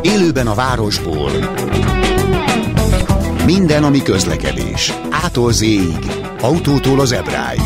Élőben a városból Minden, ami közlekedés Ától z autótól az ebráig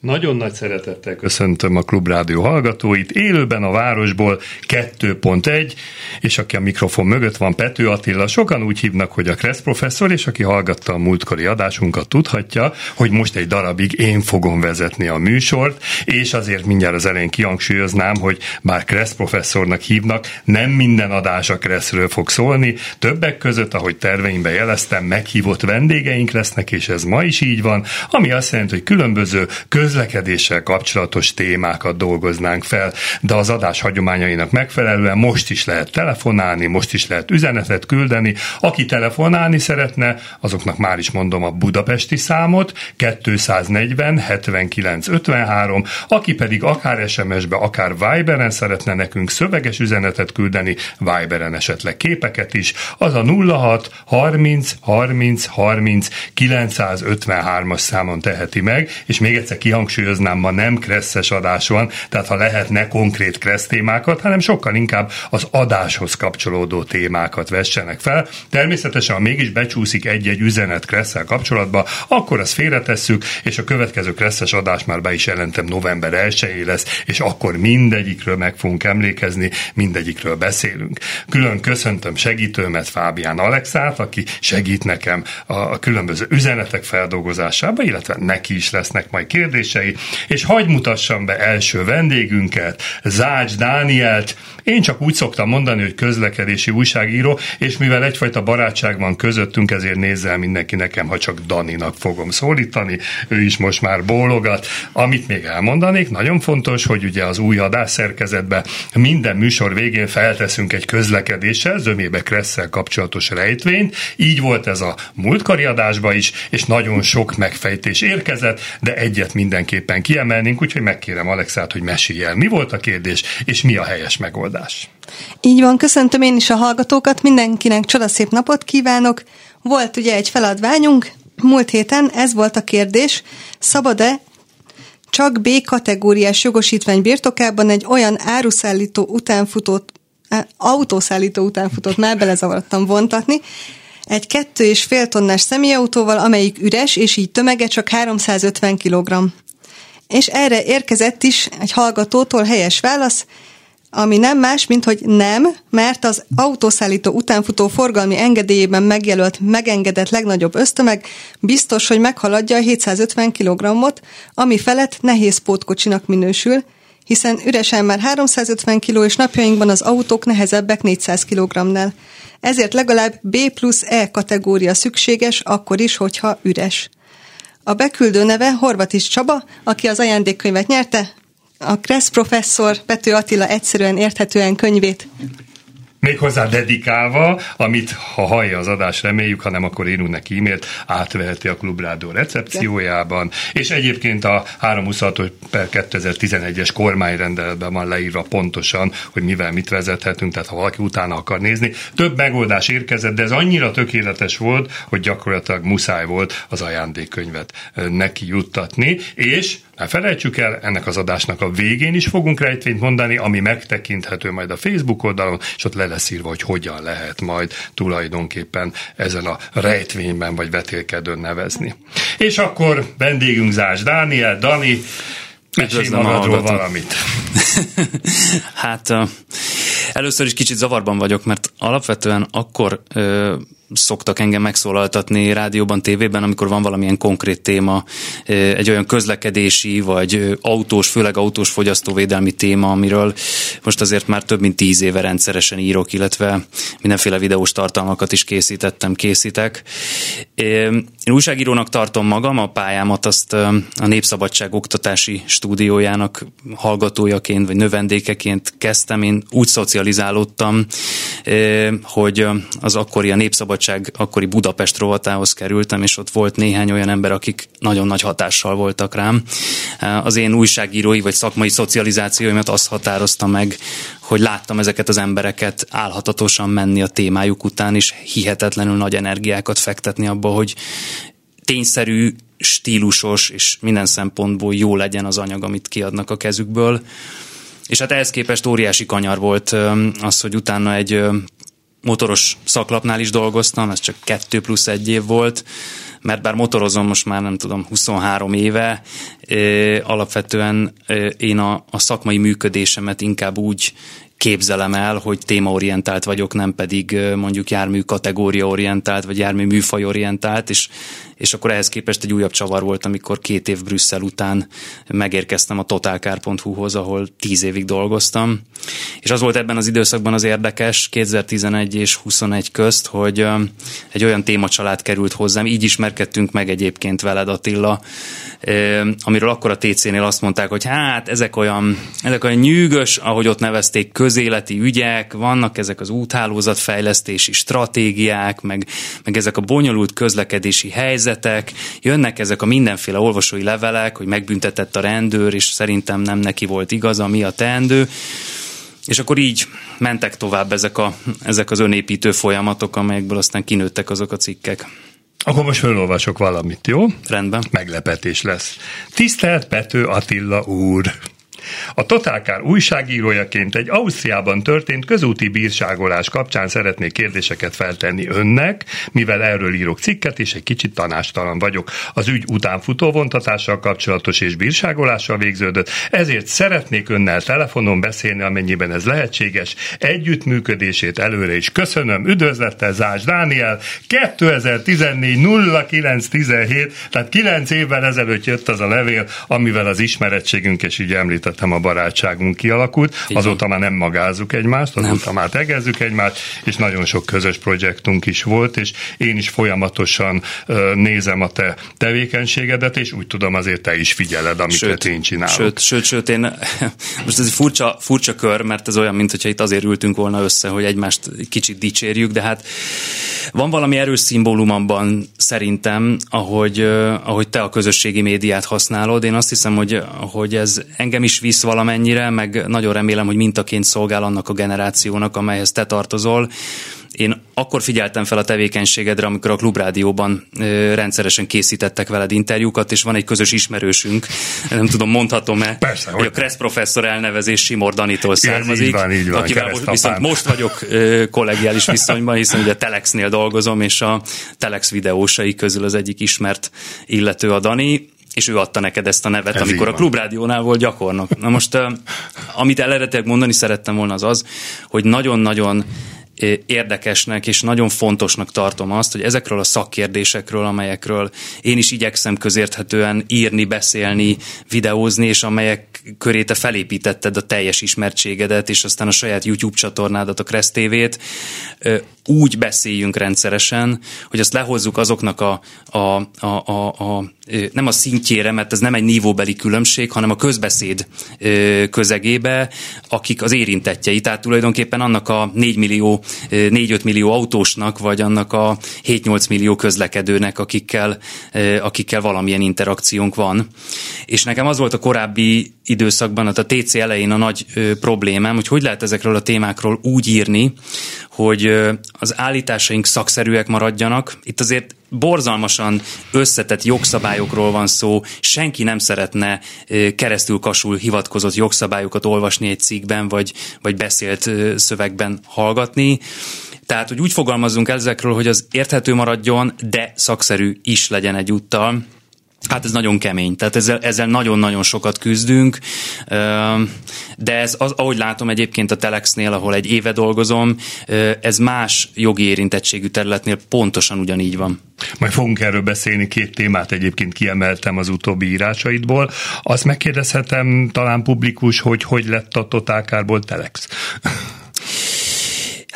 Nagyon nagy szeretettel köszöntöm a Klubrádió hallgatóit. Élőben a városból 2.1, és aki a mikrofon mögött van, Pető Attila. Sokan úgy hívnak, hogy a Kressz professzor, és aki hallgatta a múltkori adásunkat, tudhatja, hogy most egy darabig én fogom vezetni a műsort, és azért mindjárt az elején kihangsúlyoznám, hogy bár Kressz professzornak hívnak, nem minden adás a Kresszről fog szólni. Többek között, ahogy terveimben jeleztem, meghívott vendégeink lesznek, és ez ma is így van, ami azt jelenti, hogy különböző közlekedési közlekedéssel kapcsolatos témákat dolgoznánk fel, de az adás hagyományainak megfelelően most is lehet telefonálni, most is lehet üzenetet küldeni. Aki telefonálni szeretne, azoknak már is mondom a budapesti számot, 240 79 53, aki pedig akár SMS-be, akár Viberen szeretne nekünk szöveges üzenetet küldeni, Viberen esetleg képeket is, az a 06 30 30 30 953-as számon teheti meg, és még egyszer kihangsúlyozom, hangsúlyoznám, ma nem kresszes adás van, tehát ha lehetne konkrét kressz témákat, hanem sokkal inkább az adáshoz kapcsolódó témákat vessenek fel. Természetesen, ha mégis becsúszik egy-egy üzenet kresszel kapcsolatba, akkor azt félretesszük, és a következő kresszes adás már be is jelentem november 1 lesz, és akkor mindegyikről meg fogunk emlékezni, mindegyikről beszélünk. Külön köszöntöm segítőmet, Fábián Alexát, aki segít nekem a különböző üzenetek feldolgozásába, illetve neki is lesznek majd kérdései, kérdései, és hagy mutassam be első vendégünket, Zács Dánielt. Én csak úgy szoktam mondani, hogy közlekedési újságíró, és mivel egyfajta barátság van közöttünk, ezért nézzel mindenki nekem, ha csak Daninak fogom szólítani, ő is most már bólogat. Amit még elmondanék, nagyon fontos, hogy ugye az új adás szerkezetbe minden műsor végén felteszünk egy közlekedéssel, zömébe kresszel kapcsolatos rejtvényt. Így volt ez a múltkori adásban is, és nagyon sok megfejtés érkezett, de egyet mindenki mindenképpen kiemelnénk, úgyhogy megkérem Alexát, hogy mesélj el, mi volt a kérdés, és mi a helyes megoldás. Így van, köszöntöm én is a hallgatókat, mindenkinek csodaszép napot kívánok. Volt ugye egy feladványunk, múlt héten ez volt a kérdés, szabad-e csak B kategóriás jogosítvány birtokában egy olyan áruszállító utánfutót, autószállító utánfutót már belezavarodtam vontatni, egy kettő és fél tonnás személyautóval, amelyik üres, és így tömege csak 350 kg és erre érkezett is egy hallgatótól helyes válasz, ami nem más, mint hogy nem, mert az autószállító utánfutó forgalmi engedélyében megjelölt megengedett legnagyobb ösztömeg biztos, hogy meghaladja a 750 kg-ot, ami felett nehéz pótkocsinak minősül, hiszen üresen már 350 kg, és napjainkban az autók nehezebbek 400 kg-nál. Ezért legalább B plusz E kategória szükséges, akkor is, hogyha üres. A beküldő neve Horvatis Csaba, aki az ajándékkönyvet nyerte, a Kressz professzor Pető Attila egyszerűen érthetően könyvét méghozzá dedikálva, amit ha hallja az adás, reméljük, hanem akkor írunk neki e-mailt, átveheti a Klubrádó recepciójában, és egyébként a 326 per 2011-es kormányrendeletben van leírva pontosan, hogy mivel mit vezethetünk, tehát ha valaki utána akar nézni. Több megoldás érkezett, de ez annyira tökéletes volt, hogy gyakorlatilag muszáj volt az ajándékkönyvet neki juttatni, és ne felejtsük el, ennek az adásnak a végén is fogunk rejtvényt mondani, ami megtekinthető majd a Facebook oldalon, és ott le lesz írva, hogy hogyan lehet majd tulajdonképpen ezen a rejtvényben vagy vetélkedőn nevezni. És akkor vendégünk Zás Dániel, Dani, mesélj magadról valamit. hát először is kicsit zavarban vagyok, mert alapvetően akkor szoktak engem megszólaltatni rádióban, tévében, amikor van valamilyen konkrét téma, egy olyan közlekedési, vagy autós, főleg autós fogyasztóvédelmi téma, amiről most azért már több mint tíz éve rendszeresen írok, illetve mindenféle videós tartalmakat is készítettem, készítek. Én újságírónak tartom magam, a pályámat azt a Népszabadság oktatási stúdiójának hallgatójaként, vagy növendékeként kezdtem. Én úgy szocializálódtam, hogy az akkori a Népszabadság Szabadság akkori Budapest rovatához kerültem, és ott volt néhány olyan ember, akik nagyon nagy hatással voltak rám. Az én újságírói vagy szakmai szocializációimat azt határozta meg, hogy láttam ezeket az embereket álhatatosan menni a témájuk után, és hihetetlenül nagy energiákat fektetni abba, hogy tényszerű, stílusos, és minden szempontból jó legyen az anyag, amit kiadnak a kezükből. És hát ehhez képest óriási kanyar volt az, hogy utána egy motoros szaklapnál is dolgoztam, ez csak kettő plusz egy év volt, mert bár motorozom most már nem tudom 23 éve, alapvetően én a, a szakmai működésemet inkább úgy képzelem el, hogy témaorientált vagyok, nem pedig mondjuk jármű kategóriaorientált, vagy jármű műfajorientált, és és akkor ehhez képest egy újabb csavar volt, amikor két év Brüsszel után megérkeztem a totalcar.hu-hoz, ahol tíz évig dolgoztam. És az volt ebben az időszakban az érdekes, 2011 és 21 közt, hogy egy olyan témacsalád került hozzám, így ismerkedtünk meg egyébként veled Attila, amiről akkor a TC-nél azt mondták, hogy hát ezek olyan, ezek olyan nyűgös, ahogy ott nevezték, közéleti ügyek, vannak ezek az úthálózatfejlesztési stratégiák, meg, meg ezek a bonyolult közlekedési helyzetek, helyzetek, jönnek ezek a mindenféle olvasói levelek, hogy megbüntetett a rendőr, és szerintem nem neki volt igaza, mi a teendő. És akkor így mentek tovább ezek, a, ezek az önépítő folyamatok, amelyekből aztán kinőttek azok a cikkek. Akkor most felolvasok valamit, jó? Rendben. Meglepetés lesz. Tisztelt Pető Attila úr! A Totálkár újságírójaként egy Ausztriában történt közúti bírságolás kapcsán szeretnék kérdéseket feltenni önnek, mivel erről írok cikket, és egy kicsit tanástalan vagyok. Az ügy utánfutó vontatással kapcsolatos és bírságolással végződött, ezért szeretnék önnel telefonon beszélni, amennyiben ez lehetséges. Együttműködését előre is köszönöm. Üdvözlettel Zás Dániel, 2014 0917, tehát 9 évvel ezelőtt jött az a levél, amivel az ismerettségünk, és így említett említettem, a barátságunk kialakult. Igen. Azóta már nem magázzuk egymást, azóta nem. már tegezzük egymást, és nagyon sok közös projektunk is volt, és én is folyamatosan nézem a te tevékenységedet, és úgy tudom azért te is figyeled, amit sőt, én csinálok. Sőt, sőt, sőt, én most ez egy furcsa, furcsa kör, mert ez olyan, mintha itt azért ültünk volna össze, hogy egymást egy kicsit dicsérjük, de hát van valami erős szimbólumban szerintem, ahogy, ahogy te a közösségi médiát használod. Én azt hiszem, hogy, hogy ez engem is visz valamennyire, meg nagyon remélem, hogy mintaként szolgál annak a generációnak, amelyhez te tartozol. Én akkor figyeltem fel a tevékenységedre, amikor a Klubrádióban rendszeresen készítettek veled interjúkat, és van egy közös ismerősünk, nem tudom, mondhatom-e, Persze, hogy, hogy a Kressz professzor elnevezés Simor Danitól származik, így van, így van, akivel most, viszont most vagyok kollegiális viszonyban, hiszen ugye Telexnél dolgozom, és a Telex videósai közül az egyik ismert illető a Dani, és ő adta neked ezt a nevet, Ez amikor a klubrádiónál volt gyakornok. Na most, amit eredetileg mondani szerettem volna az az, hogy nagyon-nagyon érdekesnek és nagyon fontosnak tartom azt, hogy ezekről a szakkérdésekről, amelyekről én is igyekszem közérthetően írni, beszélni, videózni, és amelyek köré te felépítetted a teljes ismertségedet, és aztán a saját YouTube csatornádat, a Kressz TV-t, úgy beszéljünk rendszeresen, hogy azt lehozzuk azoknak a, a, a, a, a nem a szintjére, mert ez nem egy nívóbeli különbség, hanem a közbeszéd közegébe, akik az érintettjei. Tehát tulajdonképpen annak a 4 millió, 4-5 millió autósnak, vagy annak a 7-8 millió közlekedőnek, akikkel, akikkel valamilyen interakciónk van. És nekem az volt a korábbi időszakban, a TC elején a nagy problémám, hogy hogy lehet ezekről a témákról úgy írni, hogy az állításaink szakszerűek maradjanak. Itt azért borzalmasan összetett jogszabályokról van szó, senki nem szeretne keresztül kasul hivatkozott jogszabályokat olvasni egy cikkben, vagy, vagy beszélt szövegben hallgatni. Tehát, hogy úgy fogalmazzunk ezekről, hogy az érthető maradjon, de szakszerű is legyen egyúttal. Hát ez nagyon kemény, tehát ezzel, ezzel nagyon-nagyon sokat küzdünk, de ez, az, ahogy látom egyébként a Telexnél, ahol egy éve dolgozom, ez más jogi érintettségű területnél pontosan ugyanígy van. Majd fogunk erről beszélni, két témát egyébként kiemeltem az utóbbi írásaidból. Azt megkérdezhetem talán publikus, hogy hogy lett a Totálkárból Telex?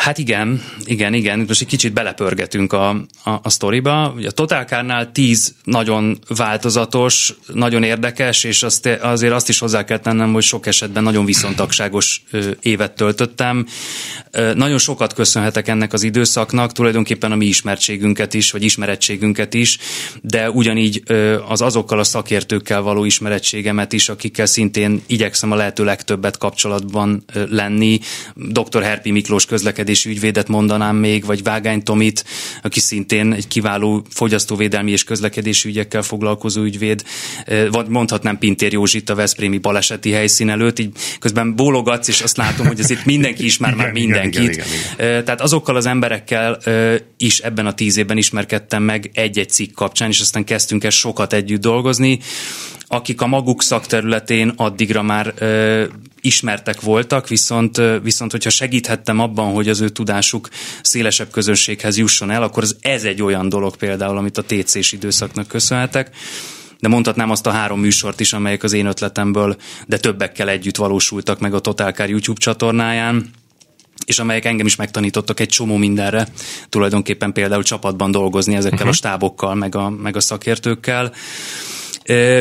Hát igen, igen, igen. Most egy kicsit belepörgetünk a, a, a sztoriba. Ugye a Totálkárnál tíz nagyon változatos, nagyon érdekes, és azt, azért azt is hozzá kell tennem, hogy sok esetben nagyon viszontagságos évet töltöttem. Nagyon sokat köszönhetek ennek az időszaknak, tulajdonképpen a mi ismertségünket is, vagy ismerettségünket is, de ugyanígy az azokkal a szakértőkkel való ismerettségemet is, akikkel szintén igyekszem a lehető legtöbbet kapcsolatban lenni. Dr. Herpi Miklós közlekedés közlekedési ügyvédet mondanám még, vagy Vágány Tomit, aki szintén egy kiváló fogyasztóvédelmi és közlekedési ügyekkel foglalkozó ügyvéd, vagy mondhatnám Pintér Józsit a Veszprémi baleseti helyszín előtt, így közben bólogatsz, és azt látom, hogy azért mindenki ismer igen, már mindenkit. Igen, igen, igen, igen. Tehát azokkal az emberekkel is ebben a tíz évben ismerkedtem meg egy-egy cikk kapcsán, és aztán kezdtünk el sokat együtt dolgozni akik a maguk szakterületén addigra már ö, ismertek voltak, viszont, viszont hogyha segíthettem abban, hogy az ő tudásuk szélesebb közönséghez jusson el, akkor ez, ez egy olyan dolog például, amit a TC-s időszaknak köszönhetek de mondhatnám azt a három műsort is, amelyek az én ötletemből, de többekkel együtt valósultak meg a Totálkár YouTube csatornáján és amelyek engem is megtanítottak egy csomó mindenre, tulajdonképpen például csapatban dolgozni ezekkel uh-huh. a stábokkal, meg a, meg a szakértőkkel.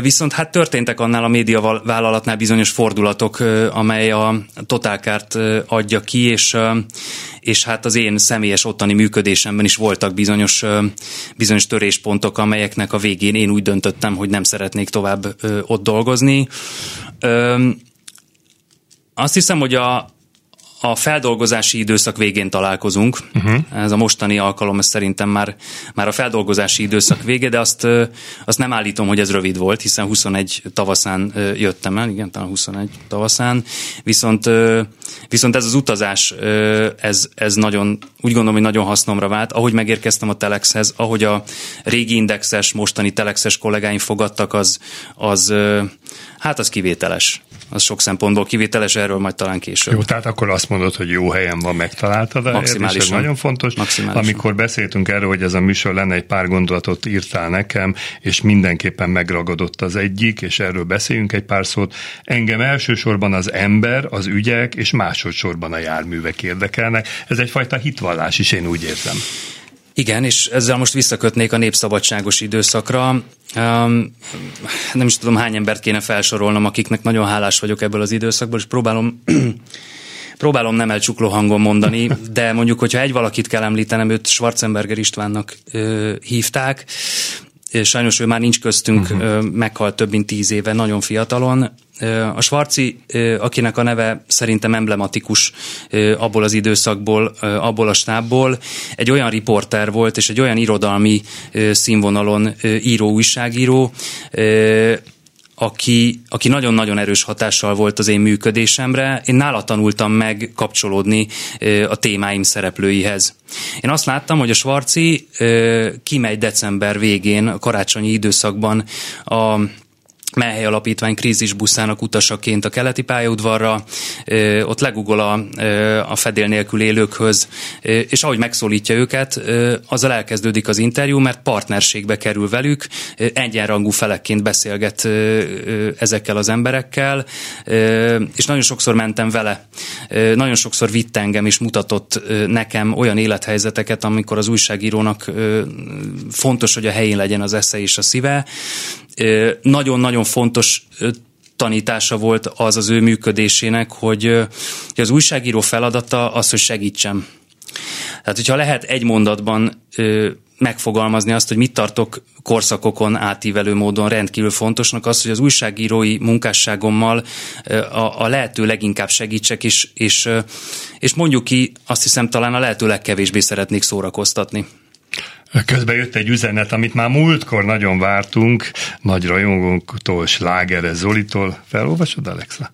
Viszont hát történtek annál a média vállalatnál bizonyos fordulatok, amely a totálkárt adja ki, és, és hát az én személyes ottani működésemben is voltak bizonyos, bizonyos töréspontok, amelyeknek a végén én úgy döntöttem, hogy nem szeretnék tovább ott dolgozni. Azt hiszem, hogy a, a feldolgozási időszak végén találkozunk. Uh-huh. Ez a mostani alkalom, ez szerintem már, már a feldolgozási időszak vége, de azt, azt nem állítom, hogy ez rövid volt, hiszen 21 tavaszán jöttem el, igen, talán 21 tavaszán, viszont, viszont ez az utazás, ez, ez nagyon, úgy gondolom, hogy nagyon hasznomra vált. Ahogy megérkeztem a Telexhez, ahogy a régi indexes, mostani Telexes kollégáim fogadtak, az, az hát az kivételes az sok szempontból kivételes, erről majd talán később. Jó, tehát akkor azt mondod, hogy jó helyen van, megtaláltad a és ez nagyon fontos. Amikor beszéltünk erről, hogy ez a műsor lenne, egy pár gondolatot írtál nekem, és mindenképpen megragadott az egyik, és erről beszéljünk egy pár szót. Engem elsősorban az ember, az ügyek, és másodszorban a járművek érdekelnek. Ez egyfajta hitvallás is, én úgy érzem. Igen, és ezzel most visszakötnék a népszabadságos időszakra. Um, nem is tudom, hány embert kéne felsorolnom, akiknek nagyon hálás vagyok ebből az időszakból, és próbálom próbálom nem elcsukló hangon mondani, de mondjuk, hogyha egy valakit kell említenem, őt Schwarzenberger Istvánnak ö, hívták, sajnos ő már nincs köztünk, uh-huh. meghalt több mint tíz éve, nagyon fiatalon. A Svarci, akinek a neve szerintem emblematikus abból az időszakból, abból a stábból, egy olyan riporter volt, és egy olyan irodalmi színvonalon író, újságíró, aki, aki nagyon-nagyon erős hatással volt az én működésemre. Én nála tanultam meg kapcsolódni a témáim szereplőihez. Én azt láttam, hogy a Svarci kimegy december végén, a karácsonyi időszakban a Melyhely Alapítvány krízisbuszának utasaként a keleti pályaudvarra, ott legugol a, a fedél nélkül élőkhöz, és ahogy megszólítja őket, azzal elkezdődik az interjú, mert partnerségbe kerül velük, egyenrangú felekként beszélget ezekkel az emberekkel, és nagyon sokszor mentem vele, nagyon sokszor vitt engem és mutatott nekem olyan élethelyzeteket, amikor az újságírónak fontos, hogy a helyén legyen az esze és a szíve, nagyon-nagyon fontos tanítása volt az az ő működésének, hogy, az újságíró feladata az, hogy segítsem. Tehát, hogyha lehet egy mondatban megfogalmazni azt, hogy mit tartok korszakokon átívelő módon rendkívül fontosnak, az, hogy az újságírói munkásságommal a, a lehető leginkább segítsek, és, és, és mondjuk ki, azt hiszem talán a lehető legkevésbé szeretnék szórakoztatni. Közben jött egy üzenet, amit már múltkor nagyon vártunk, nagy rajongónktól, Slágeres Zolitól. Felolvasod, Alexa?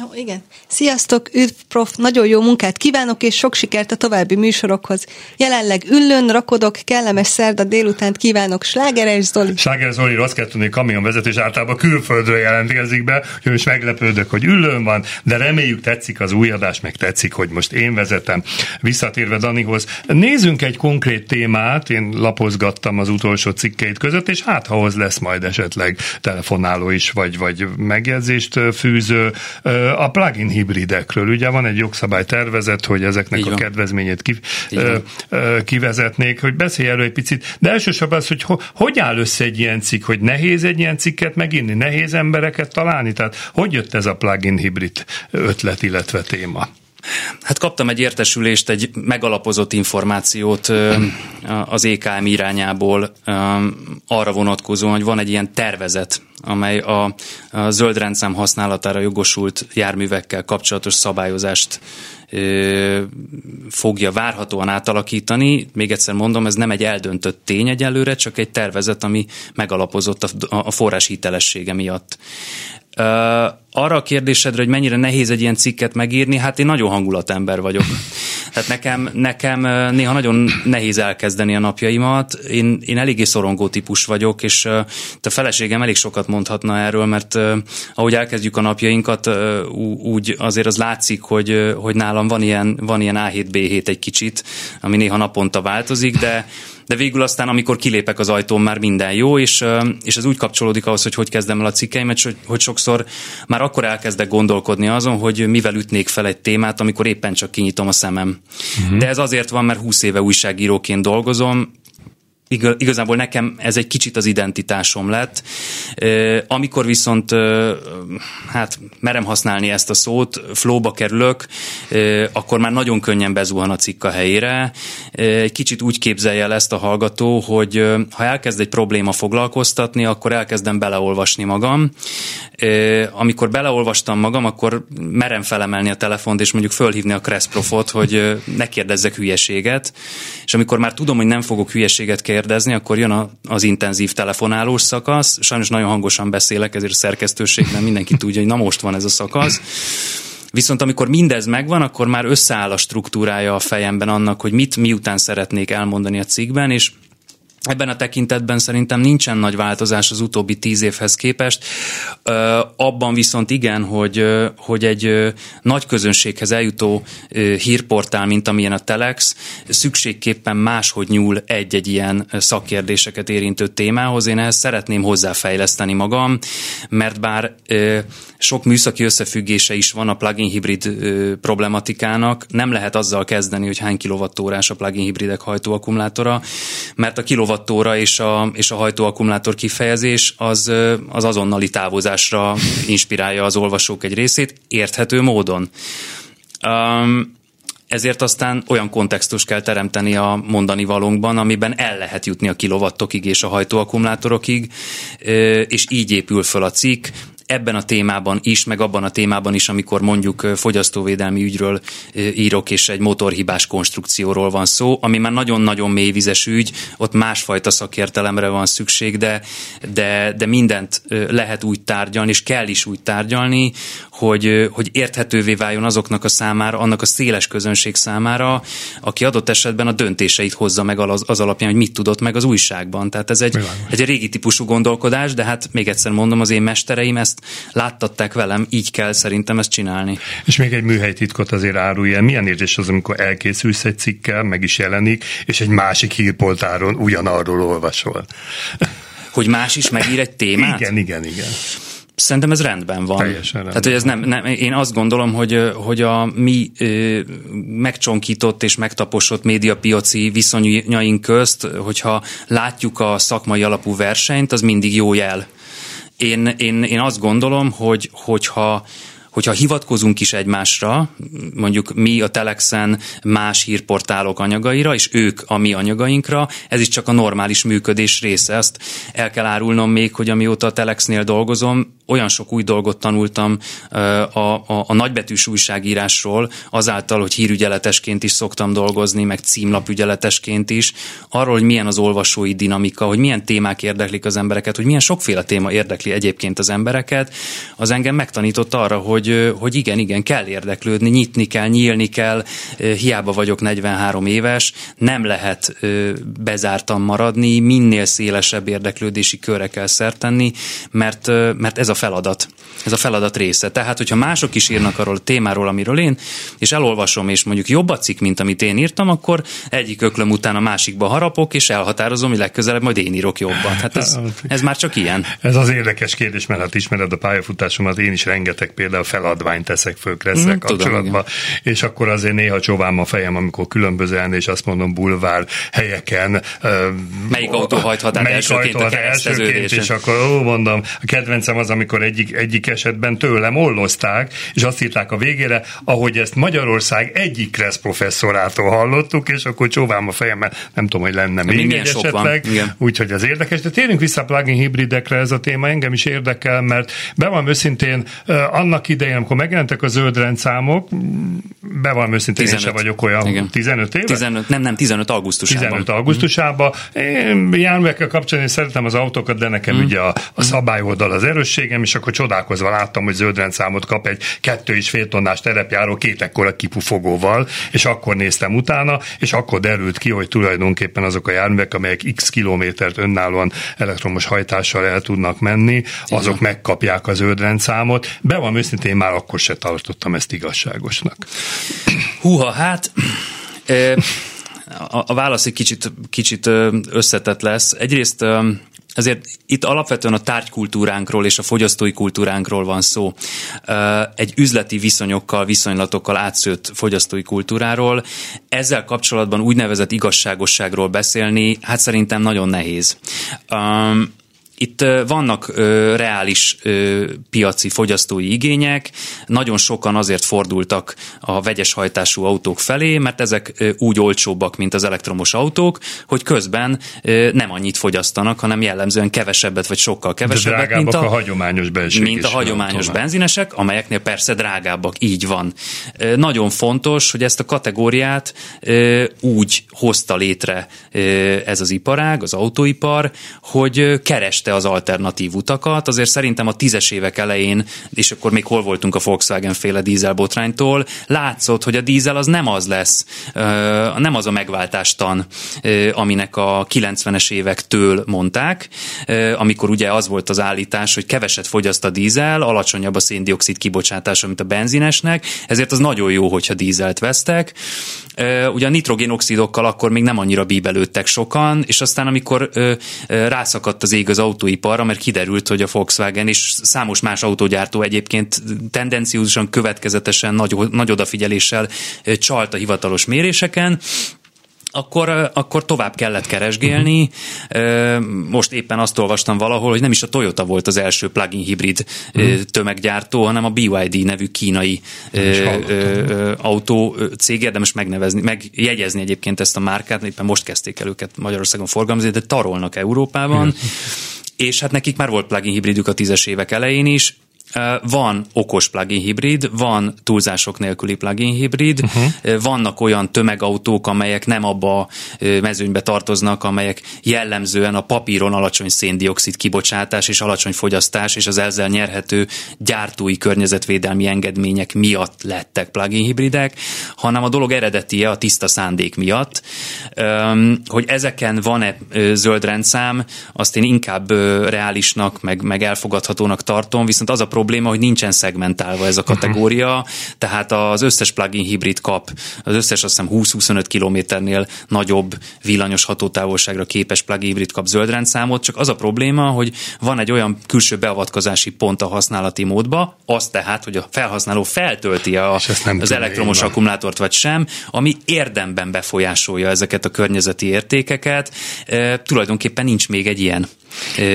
Jó, igen. Sziasztok, üdv prof, nagyon jó munkát kívánok, és sok sikert a további műsorokhoz. Jelenleg üllön, rakodok, kellemes szerda délutánt kívánok, Slágeres Zoli. Slágeres Zoli, azt kell tudni, kamionvezetés általában külföldről jelentkezik be, hogy most meglepődök, hogy üllön van, de reméljük tetszik az új adás, meg tetszik, hogy most én vezetem. Visszatérve Danihoz, nézzünk egy konkrét témát, én lapozgattam az utolsó cikkeit között, és hát ha lesz majd esetleg telefonáló is, vagy, vagy megjegyzést fűző a plugin hibridekről. Ugye van egy jogszabály tervezet, hogy ezeknek a kedvezményét ki, kivezetnék, hogy beszélj elő egy picit, de elsősorban az, hogy ho, hogy áll össze egy ilyen cikk, hogy nehéz egy ilyen cikket meginni, nehéz embereket találni, tehát hogy jött ez a plugin hibrid ötlet, illetve téma? Hát kaptam egy értesülést, egy megalapozott információt az EKM irányából arra vonatkozóan, hogy van egy ilyen tervezet, amely a, zöld rendszám használatára jogosult járművekkel kapcsolatos szabályozást fogja várhatóan átalakítani. Még egyszer mondom, ez nem egy eldöntött tény egyelőre, csak egy tervezet, ami megalapozott a forrás hitelessége miatt. Uh, arra a kérdésedre, hogy mennyire nehéz egy ilyen cikket megírni, hát én nagyon hangulatember vagyok. Tehát nekem, nekem néha nagyon nehéz elkezdeni a napjaimat. Én, én eléggé szorongó típus vagyok, és uh, a feleségem elég sokat mondhatna erről, mert uh, ahogy elkezdjük a napjainkat, úgy azért az látszik, hogy, hogy nálam van ilyen, van ilyen A7-B7 egy kicsit, ami néha naponta változik, de de végül aztán, amikor kilépek az ajtón, már minden jó, és, és ez úgy kapcsolódik ahhoz, hogy hogy kezdem el a cikkeimet, hogy, hogy sokszor már akkor elkezdek gondolkodni azon, hogy mivel ütnék fel egy témát, amikor éppen csak kinyitom a szemem. Uh-huh. De ez azért van, mert 20 éve újságíróként dolgozom, igazából nekem ez egy kicsit az identitásom lett. Amikor viszont, hát merem használni ezt a szót, flóba kerülök, akkor már nagyon könnyen bezuhan a cikk a helyére. Egy kicsit úgy képzelje el ezt a hallgató, hogy ha elkezd egy probléma foglalkoztatni, akkor elkezdem beleolvasni magam. Amikor beleolvastam magam, akkor merem felemelni a telefont, és mondjuk fölhívni a Cressprofot, hogy ne kérdezzek hülyeséget. És amikor már tudom, hogy nem fogok hülyeséget kérdezni, kérdezni, akkor jön a, az intenzív telefonálós szakasz. Sajnos nagyon hangosan beszélek, ezért a szerkesztőségben mindenki tudja, hogy na most van ez a szakasz. Viszont amikor mindez megvan, akkor már összeáll a struktúrája a fejemben annak, hogy mit miután szeretnék elmondani a cikkben, és Ebben a tekintetben szerintem nincsen nagy változás az utóbbi tíz évhez képest. Abban viszont igen, hogy, hogy egy nagy közönséghez eljutó hírportál, mint amilyen a Telex, szükségképpen máshogy nyúl egy-egy ilyen szakkérdéseket érintő témához. Én ehhez szeretném hozzáfejleszteni magam, mert bár sok műszaki összefüggése is van a plugin hibrid problematikának, nem lehet azzal kezdeni, hogy hány kilovattórás a plugin hibridek hajtóakkumulátora, mert a kilovat kilovattóra és a, és a hajtóakkumulátor kifejezés az, az azonnali távozásra inspirálja az olvasók egy részét, érthető módon. Um, ezért aztán olyan kontextus kell teremteni a mondani valónkban, amiben el lehet jutni a kilovattokig és a hajtóakkumulátorokig, és így épül föl a cikk, ebben a témában is, meg abban a témában is, amikor mondjuk fogyasztóvédelmi ügyről írok, és egy motorhibás konstrukcióról van szó, ami már nagyon-nagyon mélyvizes ügy, ott másfajta szakértelemre van szükség, de, de, de mindent lehet úgy tárgyalni, és kell is úgy tárgyalni, hogy, hogy érthetővé váljon azoknak a számára, annak a széles közönség számára, aki adott esetben a döntéseit hozza meg az, az alapján, hogy mit tudott meg az újságban. Tehát ez egy, egy régi típusú gondolkodás, de hát még egyszer mondom, az én mestereim ezt láttatták velem, így kell szerintem ezt csinálni. És még egy műhelytitkot azért árulja. Milyen érzés az, amikor elkészülsz egy cikkel, meg is jelenik, és egy másik hírpoltáron ugyanarról olvasol? Hogy más is megír egy témát? Igen, igen, igen. Szerintem ez rendben van. Teljesen rendben Tehát, hogy ez nem, nem, én azt gondolom, hogy, hogy a mi ö, megcsonkított és megtaposott médiapiaci viszonyaink közt, hogyha látjuk a szakmai alapú versenyt, az mindig jó jel. Én, én, én azt gondolom, hogy hogyha hogyha hivatkozunk is egymásra, mondjuk mi a Telexen más hírportálok anyagaira, és ők a mi anyagainkra, ez is csak a normális működés része. Ezt el kell árulnom még, hogy amióta a Telexnél dolgozom, olyan sok új dolgot tanultam a, a, a nagybetűs újságírásról, azáltal, hogy hírügyeletesként is szoktam dolgozni, meg címlapügyeletesként is, arról, hogy milyen az olvasói dinamika, hogy milyen témák érdeklik az embereket, hogy milyen sokféle téma érdekli egyébként az embereket, az engem megtanított arra, hogy, hogy igen, igen, kell érdeklődni, nyitni kell, nyílni kell, hiába vagyok 43 éves, nem lehet bezártan maradni, minél szélesebb érdeklődési körre kell szertenni, mert, mert ez a feladat. Ez a feladat része. Tehát, hogyha mások is írnak arról a témáról, amiről én, és elolvasom, és mondjuk jobb a cikk, mint amit én írtam, akkor egyik öklöm után a másikba harapok, és elhatározom, hogy legközelebb majd én írok jobban. Hát ez, ez már csak ilyen. Ez az érdekes kérdés, mert hát ismered a pályafutásomat, én is rengeteg például feladványt teszek föl Kresszel mm, kapcsolatban, tudom, és akkor azért néha csóvám a fejem, amikor különböző és azt mondom bulvár helyeken. Melyik autó hajthat melyik elsőként, autó elsőként és akkor ó, mondom, a kedvencem az, amikor egyik, egyik esetben tőlem ollozták, és azt írták a végére, ahogy ezt Magyarország egyik Kressz professzorától hallottuk, és akkor csóvám a fejemmel, nem tudom, hogy lenne még egy esetleg, úgyhogy az érdekes, de térjünk vissza a plugin hibridekre, ez a téma engem is érdekel, mert be van őszintén, annak idején, amikor megjelentek a zöld rendszámok, be van őszintén, én sem vagyok olyan Igen. 15 éve? 15, nem, nem, 15 augusztusában. 15 augusztusában. Én járművekkel kapcsolatban szeretem az autókat, de nekem mm. ugye a, a szabályoldal az erősségem, és akkor csodálkozva láttam, hogy zöldrendszámot kap egy kettő és fél tonnás terepjáró két ekkora kipufogóval, és akkor néztem utána, és akkor derült ki, hogy tulajdonképpen azok a járművek, amelyek x kilométert önállóan elektromos hajtással el tudnak menni, azok Igen. megkapják az zöldrendszámot. Be van őszintén, már akkor se tartottam ezt igazságosnak. Húha, hát e, a, a válasz egy kicsit, kicsit összetett lesz. Egyrészt ö, ezért itt alapvetően a tárgykultúránkról és a fogyasztói kultúránkról van szó. Egy üzleti viszonyokkal, viszonylatokkal átszőtt fogyasztói kultúráról. Ezzel kapcsolatban úgynevezett igazságosságról beszélni, hát szerintem nagyon nehéz. Itt vannak reális piaci fogyasztói igények, nagyon sokan azért fordultak a vegyes hajtású autók felé, mert ezek úgy olcsóbbak, mint az elektromos autók, hogy közben nem annyit fogyasztanak, hanem jellemzően kevesebbet, vagy sokkal kevesebbet, mint a, a hagyományos mint a hagyományos autónál. benzinesek, amelyeknél persze drágábbak, így van. Nagyon fontos, hogy ezt a kategóriát úgy hozta létre ez az iparág, az autóipar, hogy ö, kereste az alternatív utakat. Azért szerintem a tízes évek elején, és akkor még hol voltunk a Volkswagen féle dízelbotránytól, látszott, hogy a dízel az nem az lesz, nem az a megváltástan, aminek a 90-es évektől mondták, amikor ugye az volt az állítás, hogy keveset fogyaszt a dízel, alacsonyabb a széndiokszid kibocsátása, mint a benzinesnek, ezért az nagyon jó, hogyha dízelt vesztek. Ugye a nitrogénoxidokkal akkor még nem annyira bíbelődtek sokan, és aztán amikor rászakadt az ég az autóiparra, mert kiderült, hogy a Volkswagen és számos más autógyártó egyébként tendenciózusan, következetesen nagy, nagy odafigyeléssel ö, csalt a hivatalos méréseken, akkor, akkor tovább kellett keresgélni. Most éppen azt olvastam valahol, hogy nem is a Toyota volt az első plug-in hibrid tömeggyártó, hanem a BYD nevű kínai autó cég, érdemes megnevezni, megjegyezni egyébként ezt a márkát, éppen most kezdték el őket Magyarországon forgalmazni, de tarolnak Európában. És hát nekik már volt plug-in hibridük a tízes évek elején is, van okos plug-in hibrid, van túlzások nélküli plug-in hibrid, uh-huh. vannak olyan tömegautók, amelyek nem abba a mezőnybe tartoznak, amelyek jellemzően a papíron alacsony széndiokszid kibocsátás és alacsony fogyasztás és az ezzel nyerhető gyártói környezetvédelmi engedmények miatt lettek plug-in hibridek, hanem a dolog eredetie a tiszta szándék miatt. Hogy ezeken van-e zöld rendszám, azt én inkább reálisnak, meg, meg elfogadhatónak tartom, viszont az a probléma, hogy nincsen szegmentálva ez a kategória, uh-huh. tehát az összes plug-in hibrid kap, az összes azt hiszem 20-25 kilométernél nagyobb villanyos hatótávolságra képes plug-in hibrid kap zöld rendszámot, csak az a probléma, hogy van egy olyan külső beavatkozási pont a használati módba, az tehát, hogy a felhasználó feltölti a, az elektromos akkumulátort vagy sem, ami érdemben befolyásolja ezeket a környezeti értékeket. E, tulajdonképpen nincs még egy ilyen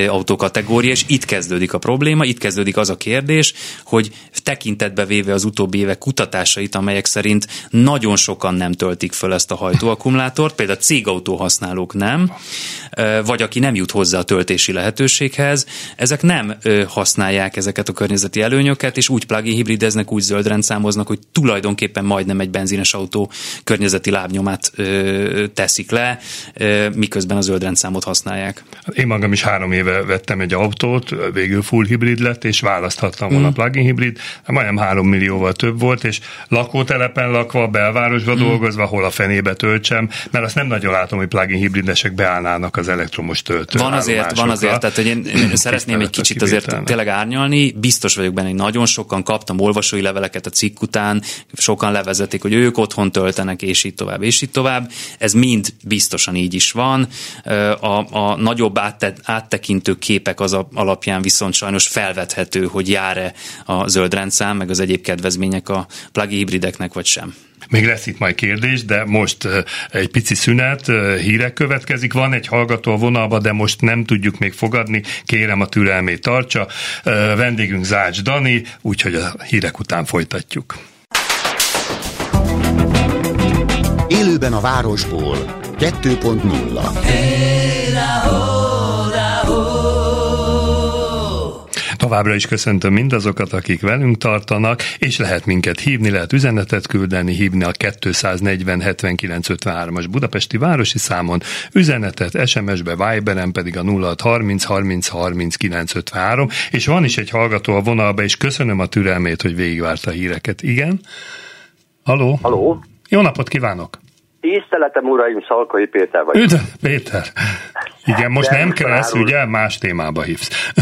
autókategória, és itt kezdődik a probléma, itt kezdődik az a kérdés, hogy tekintetbe véve az utóbbi évek kutatásait, amelyek szerint nagyon sokan nem töltik föl ezt a hajtóakkumulátort, például cégautó használók nem, vagy aki nem jut hozzá a töltési lehetőséghez, ezek nem használják ezeket a környezeti előnyöket, és úgy plug-in hibrideznek, úgy zöld rendszámoznak, hogy tulajdonképpen majdnem egy benzines autó környezeti lábnyomát teszik le, miközben a zöld rendszámot használják. Én magam is három éve vettem egy autót, végül full hibrid lett, és választhattam volna mm. plug-in hibrid, majdnem három millióval több volt, és lakótelepen lakva, belvárosba mm. dolgozva, hol a fenébe töltsem, mert azt nem nagyon látom, hogy plug-in hibridesek beállnának az elektromos töltő. Van azért, van azért, tehát hogy én, én szeretném egy kicsit azért tényleg árnyalni, biztos vagyok benne, hogy nagyon sokan kaptam olvasói leveleket a cikk után, sokan levezetik, hogy ők otthon töltenek, és így tovább, és így tovább. Ez mind biztosan így is van. A, a nagyobb áttet, áttekintő képek az alapján viszont sajnos felvethető, hogy jár-e a zöld rendszám, meg az egyéb kedvezmények a plug hibrideknek, vagy sem. Még lesz itt majd kérdés, de most egy pici szünet, hírek következik. Van egy hallgató a vonalba, de most nem tudjuk még fogadni. Kérem a türelmét tartsa. Vendégünk Zács Dani, úgyhogy a hírek után folytatjuk. Élőben a városból 2.0 hey, Továbbra is köszöntöm mindazokat, akik velünk tartanak, és lehet minket hívni, lehet üzenetet küldeni, hívni a 240 79 53-as budapesti városi számon, üzenetet SMS-be, Viberen pedig a 0630 30 30 953, és van is egy hallgató a vonalba, és köszönöm a türelmét, hogy végigvárta a híreket. Igen? Haló? Haló? Jó napot kívánok! Tiszteletem, uraim, Szalkai Péter vagy. Üdv, Péter! Igen, most nem keressz, ugye? Más témába hívsz.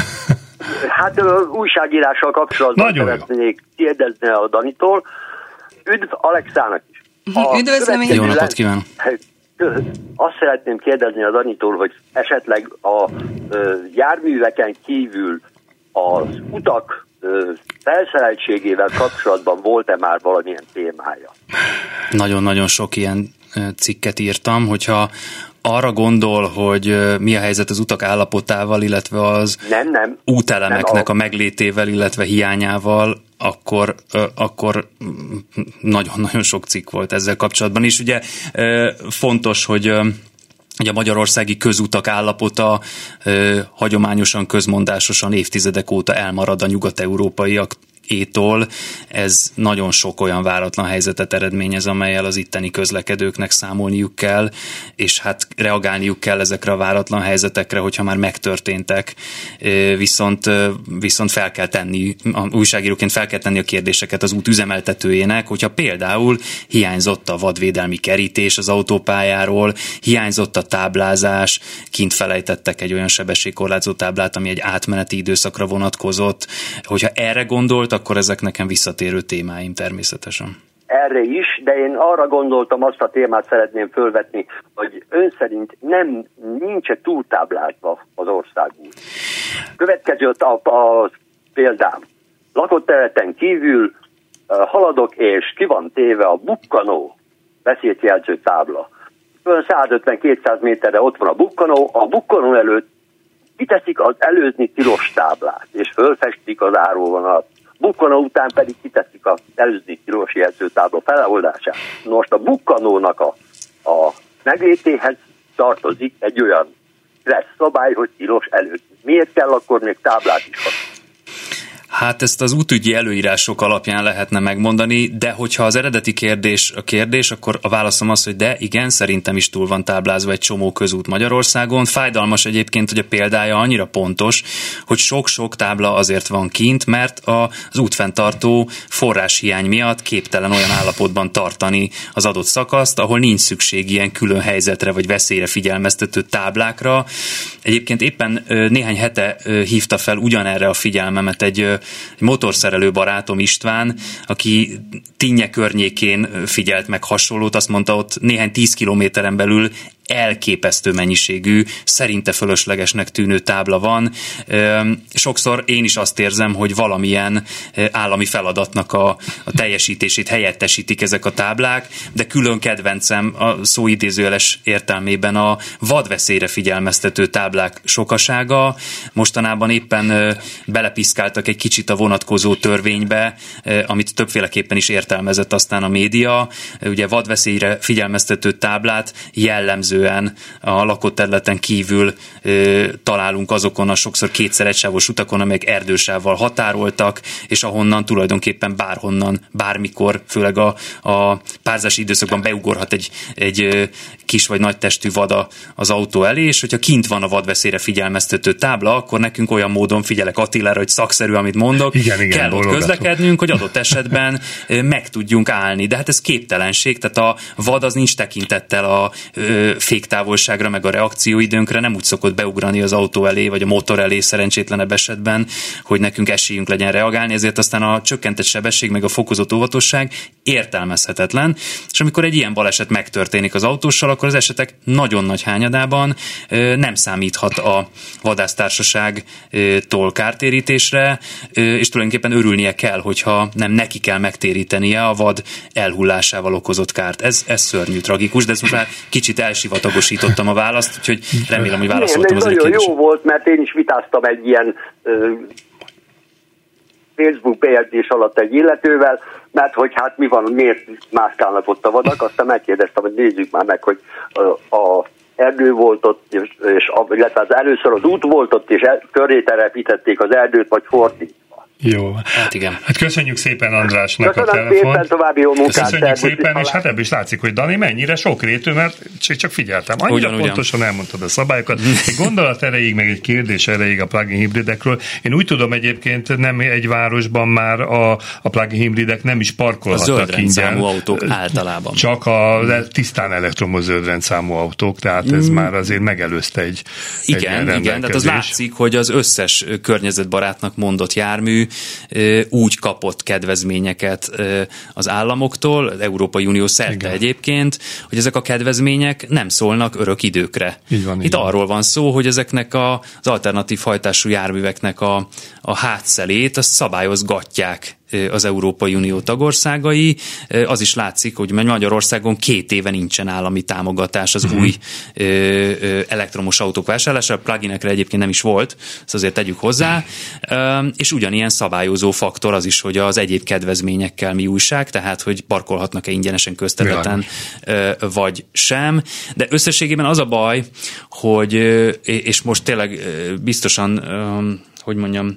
Hát újságírással kapcsolatban Nagyon szeretnék jó. kérdezni a Danitól. Üdv Alexának is. Üdvözlöm én. Jó napot kívánok. Azt szeretném kérdezni a Danitól, hogy esetleg a ö, járműveken kívül az utak ö, felszereltségével kapcsolatban volt-e már valamilyen témája? Nagyon-nagyon sok ilyen cikket írtam, hogyha arra gondol, hogy mi a helyzet az utak állapotával, illetve az nem, nem. útelemeknek nem, a... meglétével, illetve hiányával, akkor, akkor nagyon-nagyon sok cikk volt ezzel kapcsolatban is. Ugye fontos, hogy Ugye a magyarországi közutak állapota ö, hagyományosan, közmondásosan évtizedek óta elmarad a nyugat-európaiak étól, ez nagyon sok olyan váratlan helyzetet eredményez, amelyel az itteni közlekedőknek számolniuk kell, és hát reagálniuk kell ezekre a váratlan helyzetekre, hogyha már megtörténtek, viszont, viszont fel kell tenni, újságíróként fel kell tenni a kérdéseket az út üzemeltetőjének, hogyha például hiányzott a vadvédelmi kerítés az autópályáról, hiányzott a táblázás, kint felejtettek egy olyan sebességkorlátzó táblát, ami egy átmeneti időszakra vonatkozott, hogyha erre gondolt, akkor ezek nekem visszatérő témáim természetesen. Erre is, de én arra gondoltam, azt a témát szeretném fölvetni, hogy ön szerint nem nincs túltáblázva az országút. Következő a, a példám. Lakott területen kívül haladok, és ki van téve a bukkanó beszédjelző tábla. 150-200 méterre ott van a bukkanó, a bukkanó előtt kiteszik az előzni tilos táblát, és fölfestik az áróvonalat bukkanó után pedig kiteszik a előző tilos jelzőtábla feloldását. Most a bukkanónak a, a meglétéhez tartozik egy olyan stressz szabály, hogy tilos előtt. Miért kell akkor még táblát is? Hát ezt az útügyi előírások alapján lehetne megmondani, de hogyha az eredeti kérdés a kérdés, akkor a válaszom az, hogy de igen, szerintem is túl van táblázva egy csomó közút Magyarországon. Fájdalmas egyébként, hogy a példája annyira pontos, hogy sok-sok tábla azért van kint, mert az útfenntartó forráshiány miatt képtelen olyan állapotban tartani az adott szakaszt, ahol nincs szükség ilyen külön helyzetre vagy veszélyre figyelmeztető táblákra. Egyébként éppen néhány hete hívta fel ugyanerre a figyelmemet egy egy motorszerelő barátom István, aki Tinnye környékén figyelt meg hasonlót, azt mondta, ott néhány tíz kilométeren belül elképesztő mennyiségű, szerinte fölöslegesnek tűnő tábla van. Sokszor én is azt érzem, hogy valamilyen állami feladatnak a, a teljesítését helyettesítik ezek a táblák, de külön kedvencem a szó idézőjeles értelmében a vadveszélyre figyelmeztető táblák sokasága. Mostanában éppen belepiszkáltak egy kicsit a vonatkozó törvénybe, amit többféleképpen is értelmezett aztán a média. Ugye vadveszélyre figyelmeztető táblát jellemző jellemzően a lakott területen kívül ö, találunk azokon a sokszor kétszer egysávos utakon, amelyek erdősával határoltak, és ahonnan tulajdonképpen bárhonnan, bármikor, főleg a, a párzási időszakban beugorhat egy, egy kis vagy nagy testű vada az autó elé, és hogyha kint van a vadveszélyre figyelmeztető tábla, akkor nekünk olyan módon figyelek Attilára, hogy szakszerű, amit mondok, igen, igen, kell ott közlekednünk, hogy adott esetben meg tudjunk állni. De hát ez képtelenség, tehát a vad az nincs tekintettel a féktávolságra, meg a reakcióidőnkre nem úgy szokott beugrani az autó elé, vagy a motor elé szerencsétlenebb esetben, hogy nekünk esélyünk legyen reagálni, ezért aztán a csökkentett sebesség, meg a fokozott óvatosság értelmezhetetlen, és amikor egy ilyen baleset megtörténik az autóssal, akkor az esetek nagyon nagy hányadában nem számíthat a vadásztársaságtól kártérítésre, és tulajdonképpen örülnie kell, hogyha nem neki kell megtérítenie a vad elhullásával okozott kárt. Ez, ez szörnyű, tragikus, de ez most már kicsit elsivatagosítottam a választ, úgyhogy remélem, hogy válaszoltam az Nagyon jó volt, mert én is vitáztam egy ilyen Facebook bejegyzés alatt egy illetővel, mert hogy hát mi van, miért mászkálnak ott a vadak, aztán megkérdeztem, hogy nézzük már meg, hogy a, a erdő volt ott, és, és illetve az először az út volt ott, és köré telepítették az erdőt, vagy fordítva. Jó. Hát igen. Hát köszönjük szépen Andrásnak Köszönöm a telefon. szépen, további jó munkát. Köszönjük szépen, és hát ebből is látszik, hogy Dani mennyire sokrétű, mert csak figyeltem. Annyira ugyan, pontosan ugyan. elmondtad a szabályokat. Egy gondolat erejéig, meg egy kérdés erejéig a plug-in hibridekről. Én úgy tudom egyébként nem egy városban már a, a plug-in hibridek nem is parkolhatnak a ingyen. autók általában. Csak a tisztán elektromos zöldrendszámú autók, tehát ez mm. már azért megelőzte egy Igen, egy igen, tehát az látszik, hogy az összes környezetbarátnak mondott jármű úgy kapott kedvezményeket az államoktól, az Európai Unió szerte Igen. egyébként, hogy ezek a kedvezmények nem szólnak örök időkre. Így van, Itt így arról van szó, hogy ezeknek a, az alternatív hajtású járműveknek a, a hátszelét azt szabályozgatják az Európai Unió tagországai. Az is látszik, hogy Magyarországon két éve nincsen állami támogatás az uh-huh. új elektromos autók vásárlására, pluginekre egyébként nem is volt, ezt azért tegyük hozzá, és ugyanilyen szabályozó faktor az is, hogy az egyéb kedvezményekkel mi újság, tehát hogy parkolhatnak-e ingyenesen közterületen, vagy sem. De összességében az a baj, hogy, és most tényleg biztosan hogy mondjam,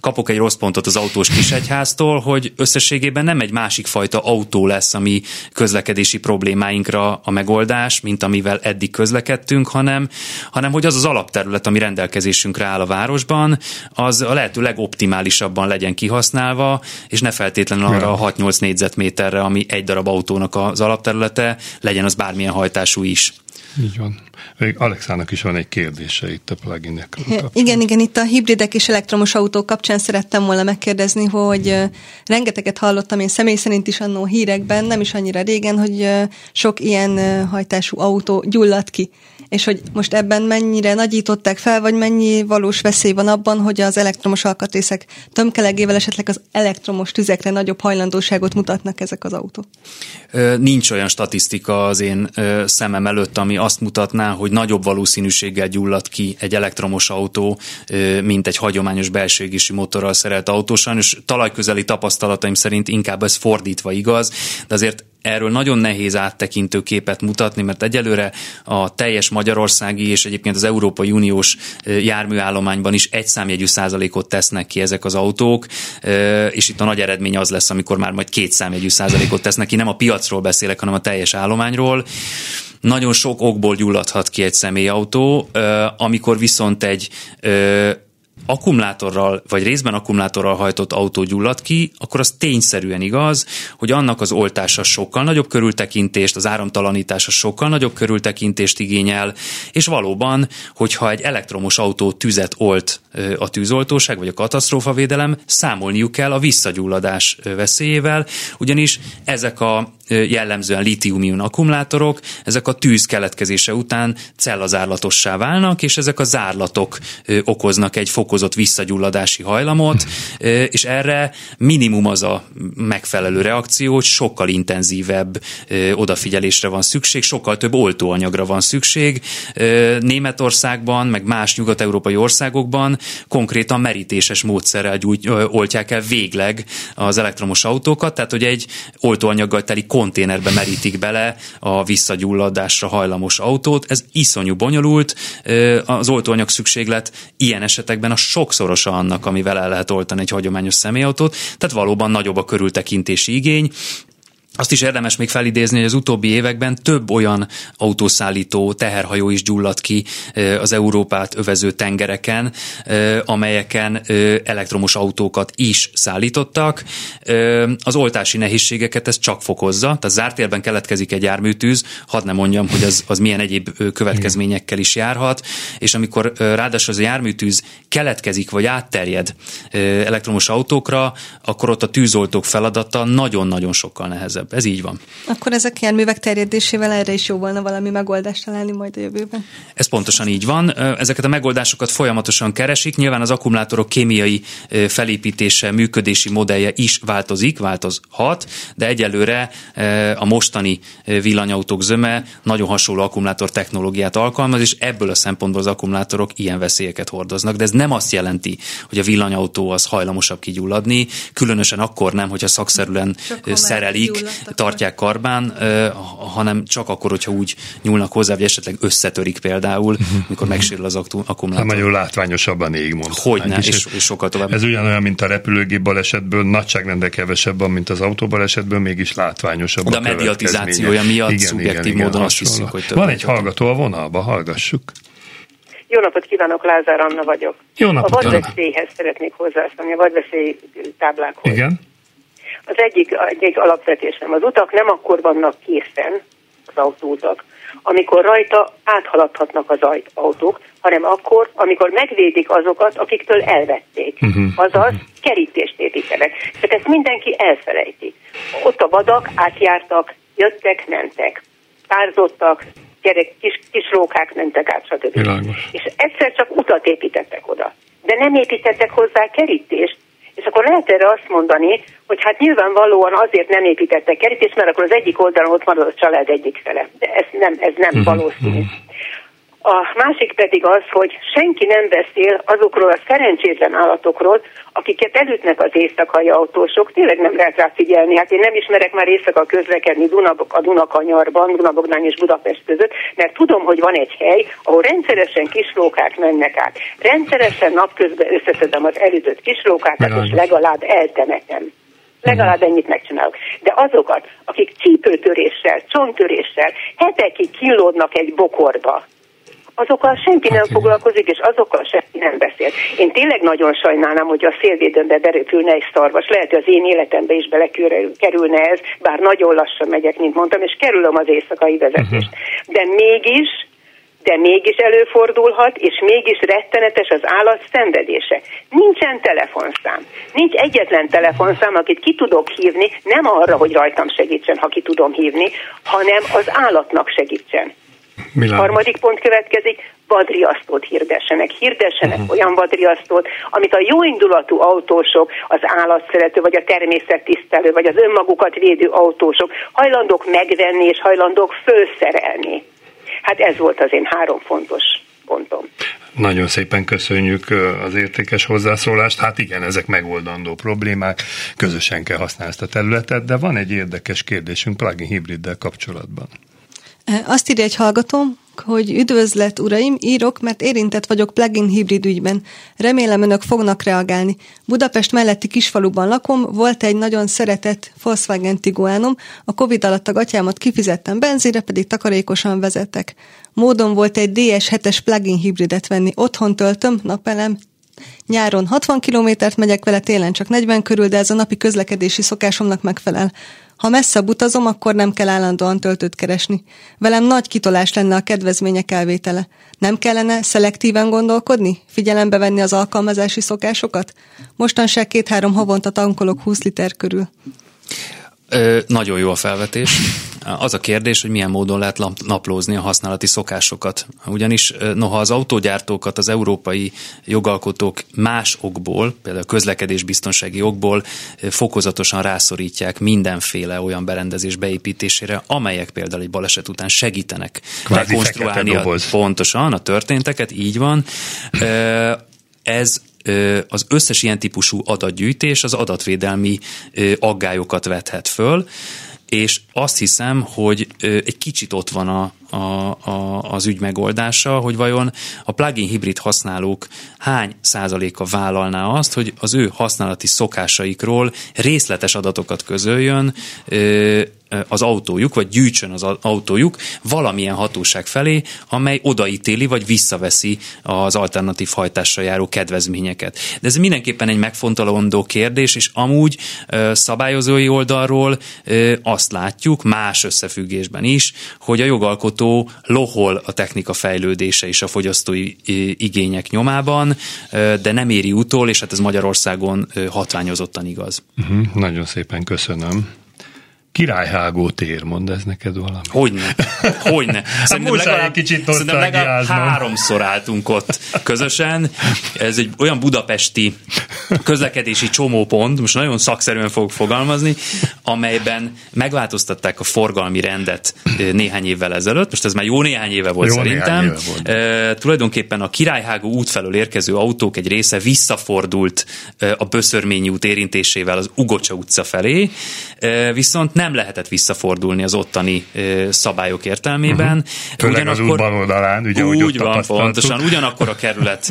kapok egy rossz pontot az autós kisegyháztól, hogy összességében nem egy másik fajta autó lesz, ami közlekedési problémáinkra a megoldás, mint amivel eddig közlekedtünk, hanem, hanem hogy az az alapterület, ami rendelkezésünkre áll a városban, az a lehető legoptimálisabban legyen kihasználva, és ne feltétlenül arra a 6-8 négyzetméterre, ami egy darab autónak az alapterülete, legyen az bármilyen hajtású is. Így van. Alexának is van egy kérdése itt a pluginek. Igen, igen, itt a hibridek és elektromos autók kapcsán szerettem volna megkérdezni, hogy rengeteget hallottam én személy szerint is annó hírekben, nem is annyira régen, hogy sok ilyen hajtású autó gyulladt ki és hogy most ebben mennyire nagyították fel, vagy mennyi valós veszély van abban, hogy az elektromos alkatrészek tömkelegével esetleg az elektromos tüzekre nagyobb hajlandóságot mutatnak ezek az autók? Nincs olyan statisztika az én szemem előtt, ami azt mutatná, hogy nagyobb valószínűséggel gyullad ki egy elektromos autó, mint egy hagyományos belső égési motorral szerelt autó. Sajnos talajközeli tapasztalataim szerint inkább ez fordítva igaz, de azért erről nagyon nehéz áttekintő képet mutatni, mert egyelőre a teljes magyarországi és egyébként az Európai Uniós járműállományban is egy számjegyű százalékot tesznek ki ezek az autók, és itt a nagy eredmény az lesz, amikor már majd két számjegyű százalékot tesznek ki, nem a piacról beszélek, hanem a teljes állományról. Nagyon sok okból gyulladhat ki egy személyautó, amikor viszont egy akkumulátorral, vagy részben akkumulátorral hajtott autó gyullad ki, akkor az tényszerűen igaz, hogy annak az oltása sokkal nagyobb körültekintést, az áramtalanítása sokkal nagyobb körültekintést igényel, és valóban, hogyha egy elektromos autó tüzet olt a tűzoltóság, vagy a katasztrófavédelem, számolniuk kell a visszagyulladás veszélyével, ugyanis ezek a jellemzően litium akkumulátorok, ezek a tűz keletkezése után cellazárlatossá válnak, és ezek a zárlatok okoznak egy fokozott visszagyulladási hajlamot, és erre minimum az a megfelelő reakció, hogy sokkal intenzívebb odafigyelésre van szükség, sokkal több oltóanyagra van szükség. Németországban, meg más nyugat-európai országokban konkrétan merítéses módszerrel gyújt, oltják el végleg az elektromos autókat, tehát hogy egy oltóanyaggal teli konténerbe merítik bele a visszagyulladásra hajlamos autót. Ez iszonyú bonyolult, az oltóanyag szükséglet ilyen esetekben a sokszorosa annak, amivel el lehet oltani egy hagyományos személyautót, tehát valóban nagyobb a körültekintési igény, azt is érdemes még felidézni, hogy az utóbbi években több olyan autószállító teherhajó is gyulladt ki az Európát övező tengereken, amelyeken elektromos autókat is szállítottak. Az oltási nehézségeket ez csak fokozza, tehát zártérben keletkezik egy járműtűz, hadd ne mondjam, hogy az, az milyen egyéb következményekkel is járhat, és amikor ráadásul az a járműtűz keletkezik vagy átterjed elektromos autókra, akkor ott a tűzoltók feladata nagyon-nagyon sokkal nehezebb. Ez így van. Akkor ezek járművek terjedésével erre is jó volna valami megoldást találni majd a jövőben. Ez pontosan így van. Ezeket a megoldásokat folyamatosan keresik. Nyilván az akkumulátorok kémiai felépítése, működési modellje is változik, változhat, de egyelőre a mostani villanyautók zöme nagyon hasonló akkumulátor technológiát alkalmaz, és ebből a szempontból az akkumulátorok ilyen veszélyeket hordoznak. De ez nem azt jelenti, hogy a villanyautó az hajlamosabb kigyulladni, különösen akkor nem, hogyha szakszerűen szerelik, tartják karbán, hanem csak akkor, hogyha úgy nyúlnak hozzá, hogy esetleg összetörik például, mikor megsérül az akkumulátor. Hát nagyon látványosabban ég Hogyne, és, és, és sokkal tovább. Ez ugyanolyan, mint a repülőgép balesetből, nagyságrendek kevesebb, mint az autóbalesetből, mégis látványosabb De a, a mediatizációja miatt igen, szubjektív igen, módon igen, azt hiszük, hogy Van egy hallgató a vonalba, hallgassuk. Jó napot kívánok, Lázár Anna vagyok. Jó napot, A vadveszélyhez szeretnék hozzászólni, a vadveszély táblákhoz. Igen. Az egyik, egyik alapvetésem, az utak nem akkor vannak készen, az autóutak, amikor rajta áthaladhatnak az autók, hanem akkor, amikor megvédik azokat, akiktől elvették. Uh-huh. Azaz, kerítést építenek. Tehát ezt mindenki elfelejti. Ott a vadak átjártak, jöttek, mentek. Párzottak, gyerek, kis, kis rókák mentek át, stb. Világos. És egyszer csak utat építettek oda. De nem építettek hozzá kerítést, és akkor lehet erre azt mondani, hogy hát nyilvánvalóan azért nem építettek kerítést, mert akkor az egyik oldalon ott marad a család egyik fele. De ez nem, ez nem uh-huh, valószínű. Uh-huh. A másik pedig az, hogy senki nem beszél azokról a szerencsétlen állatokról, akiket elütnek az éjszakai autósok, tényleg nem lehet rá figyelni. Hát én nem ismerek már éjszaka közlekedni Dunabok, a Dunakanyarban, Dunabogdány és Budapest között, mert tudom, hogy van egy hely, ahol rendszeresen kislókák mennek át. Rendszeresen napközben összeszedem az elütött kislókákat, és legalább eltemetem. Legalább ennyit megcsinálok. De azokat, akik cipőtöréssel, csontöréssel hetekig killódnak egy bokorba, azokkal senki nem hát foglalkozik, és azokkal senki nem beszél. Én tényleg nagyon sajnálnám, hogy a szélvédőnbe beröpülne egy szarvas. Lehet, hogy az én életembe is belekerülne ez, bár nagyon lassan megyek, mint mondtam, és kerülöm az éjszakai vezetést. Uh-huh. De mégis de mégis előfordulhat, és mégis rettenetes az állat szenvedése. Nincsen telefonszám. Nincs egyetlen telefonszám, akit ki tudok hívni, nem arra, hogy rajtam segítsen, ha ki tudom hívni, hanem az állatnak segítsen. Milán. Harmadik pont következik, vadriasztót hirdessenek. Hirdessenek uh-huh. olyan vadriasztót, amit a jóindulatú autósok, az állatszerető, vagy a természettisztelő, vagy az önmagukat védő autósok hajlandók megvenni és hajlandók fölszerelni. Hát ez volt az én három fontos pontom. Nagyon szépen köszönjük az értékes hozzászólást. Hát igen, ezek megoldandó problémák, közösen kell használni ezt a területet, de van egy érdekes kérdésünk plugin hibriddel kapcsolatban. Azt írja egy hallgatóm, hogy üdvözlet, uraim, írok, mert érintett vagyok plugin hibrid ügyben. Remélem önök fognak reagálni. Budapest melletti kisfaluban lakom, volt egy nagyon szeretett Volkswagen Tiguanom, a Covid alatt a gatyámat kifizettem benzinre, pedig takarékosan vezetek. Módon volt egy DS7-es plugin hibridet venni. Otthon töltöm, napelem, Nyáron 60 kilométert megyek vele, télen csak 40 körül, de ez a napi közlekedési szokásomnak megfelel. Ha messzebb utazom, akkor nem kell állandóan töltőt keresni. Velem nagy kitolás lenne a kedvezmények elvétele. Nem kellene szelektíven gondolkodni? Figyelembe venni az alkalmazási szokásokat? Mostanság két-három havonta tankolok 20 liter körül. Ö, nagyon jó a felvetés. Az a kérdés, hogy milyen módon lehet naplózni a használati szokásokat. Ugyanis noha az autógyártókat az európai jogalkotók más okból, például közlekedésbiztonsági okból fokozatosan rászorítják mindenféle olyan berendezés beépítésére, amelyek például egy baleset után segítenek Kvázi rekonstruálni a, pontosan a történteket, így van. Ez az összes ilyen típusú adatgyűjtés az adatvédelmi aggályokat vethet föl, és azt hiszem, hogy egy kicsit ott van a, a, a, az ügy megoldása, hogy vajon a plugin hibrid használók hány százaléka vállalná azt, hogy az ő használati szokásaikról részletes adatokat közöljön, az autójuk, vagy gyűjtsön az autójuk valamilyen hatóság felé, amely odaítéli, vagy visszaveszi az alternatív hajtásra járó kedvezményeket. De ez mindenképpen egy megfontolandó kérdés, és amúgy szabályozói oldalról azt látjuk, más összefüggésben is, hogy a jogalkotó lohol a technika fejlődése és a fogyasztói igények nyomában, de nem éri utól, és hát ez Magyarországon hatványozottan igaz. Uh-huh, nagyon szépen köszönöm. Királyhágó tér, mond ez neked valami? Hogyne, hogyne. Szerintem legalább, kicsit szerintem legalább háromszor álltunk ott közösen. Ez egy olyan budapesti közlekedési csomópont, most nagyon szakszerűen fogok fogalmazni, amelyben megváltoztatták a forgalmi rendet néhány évvel ezelőtt, most ez már jó néhány éve volt jó szerintem. Éve volt. E, tulajdonképpen a Királyhágó út felől érkező autók egy része visszafordult a Böszörményi út érintésével az Ugocsa utca felé, e, viszont nem lehetett visszafordulni az ottani szabályok értelmében. Uh-huh. Főleg ugyanakkor, az út bal oldalán, ugye úgy, úgy van, pontosan. Ugyanakkor a kerület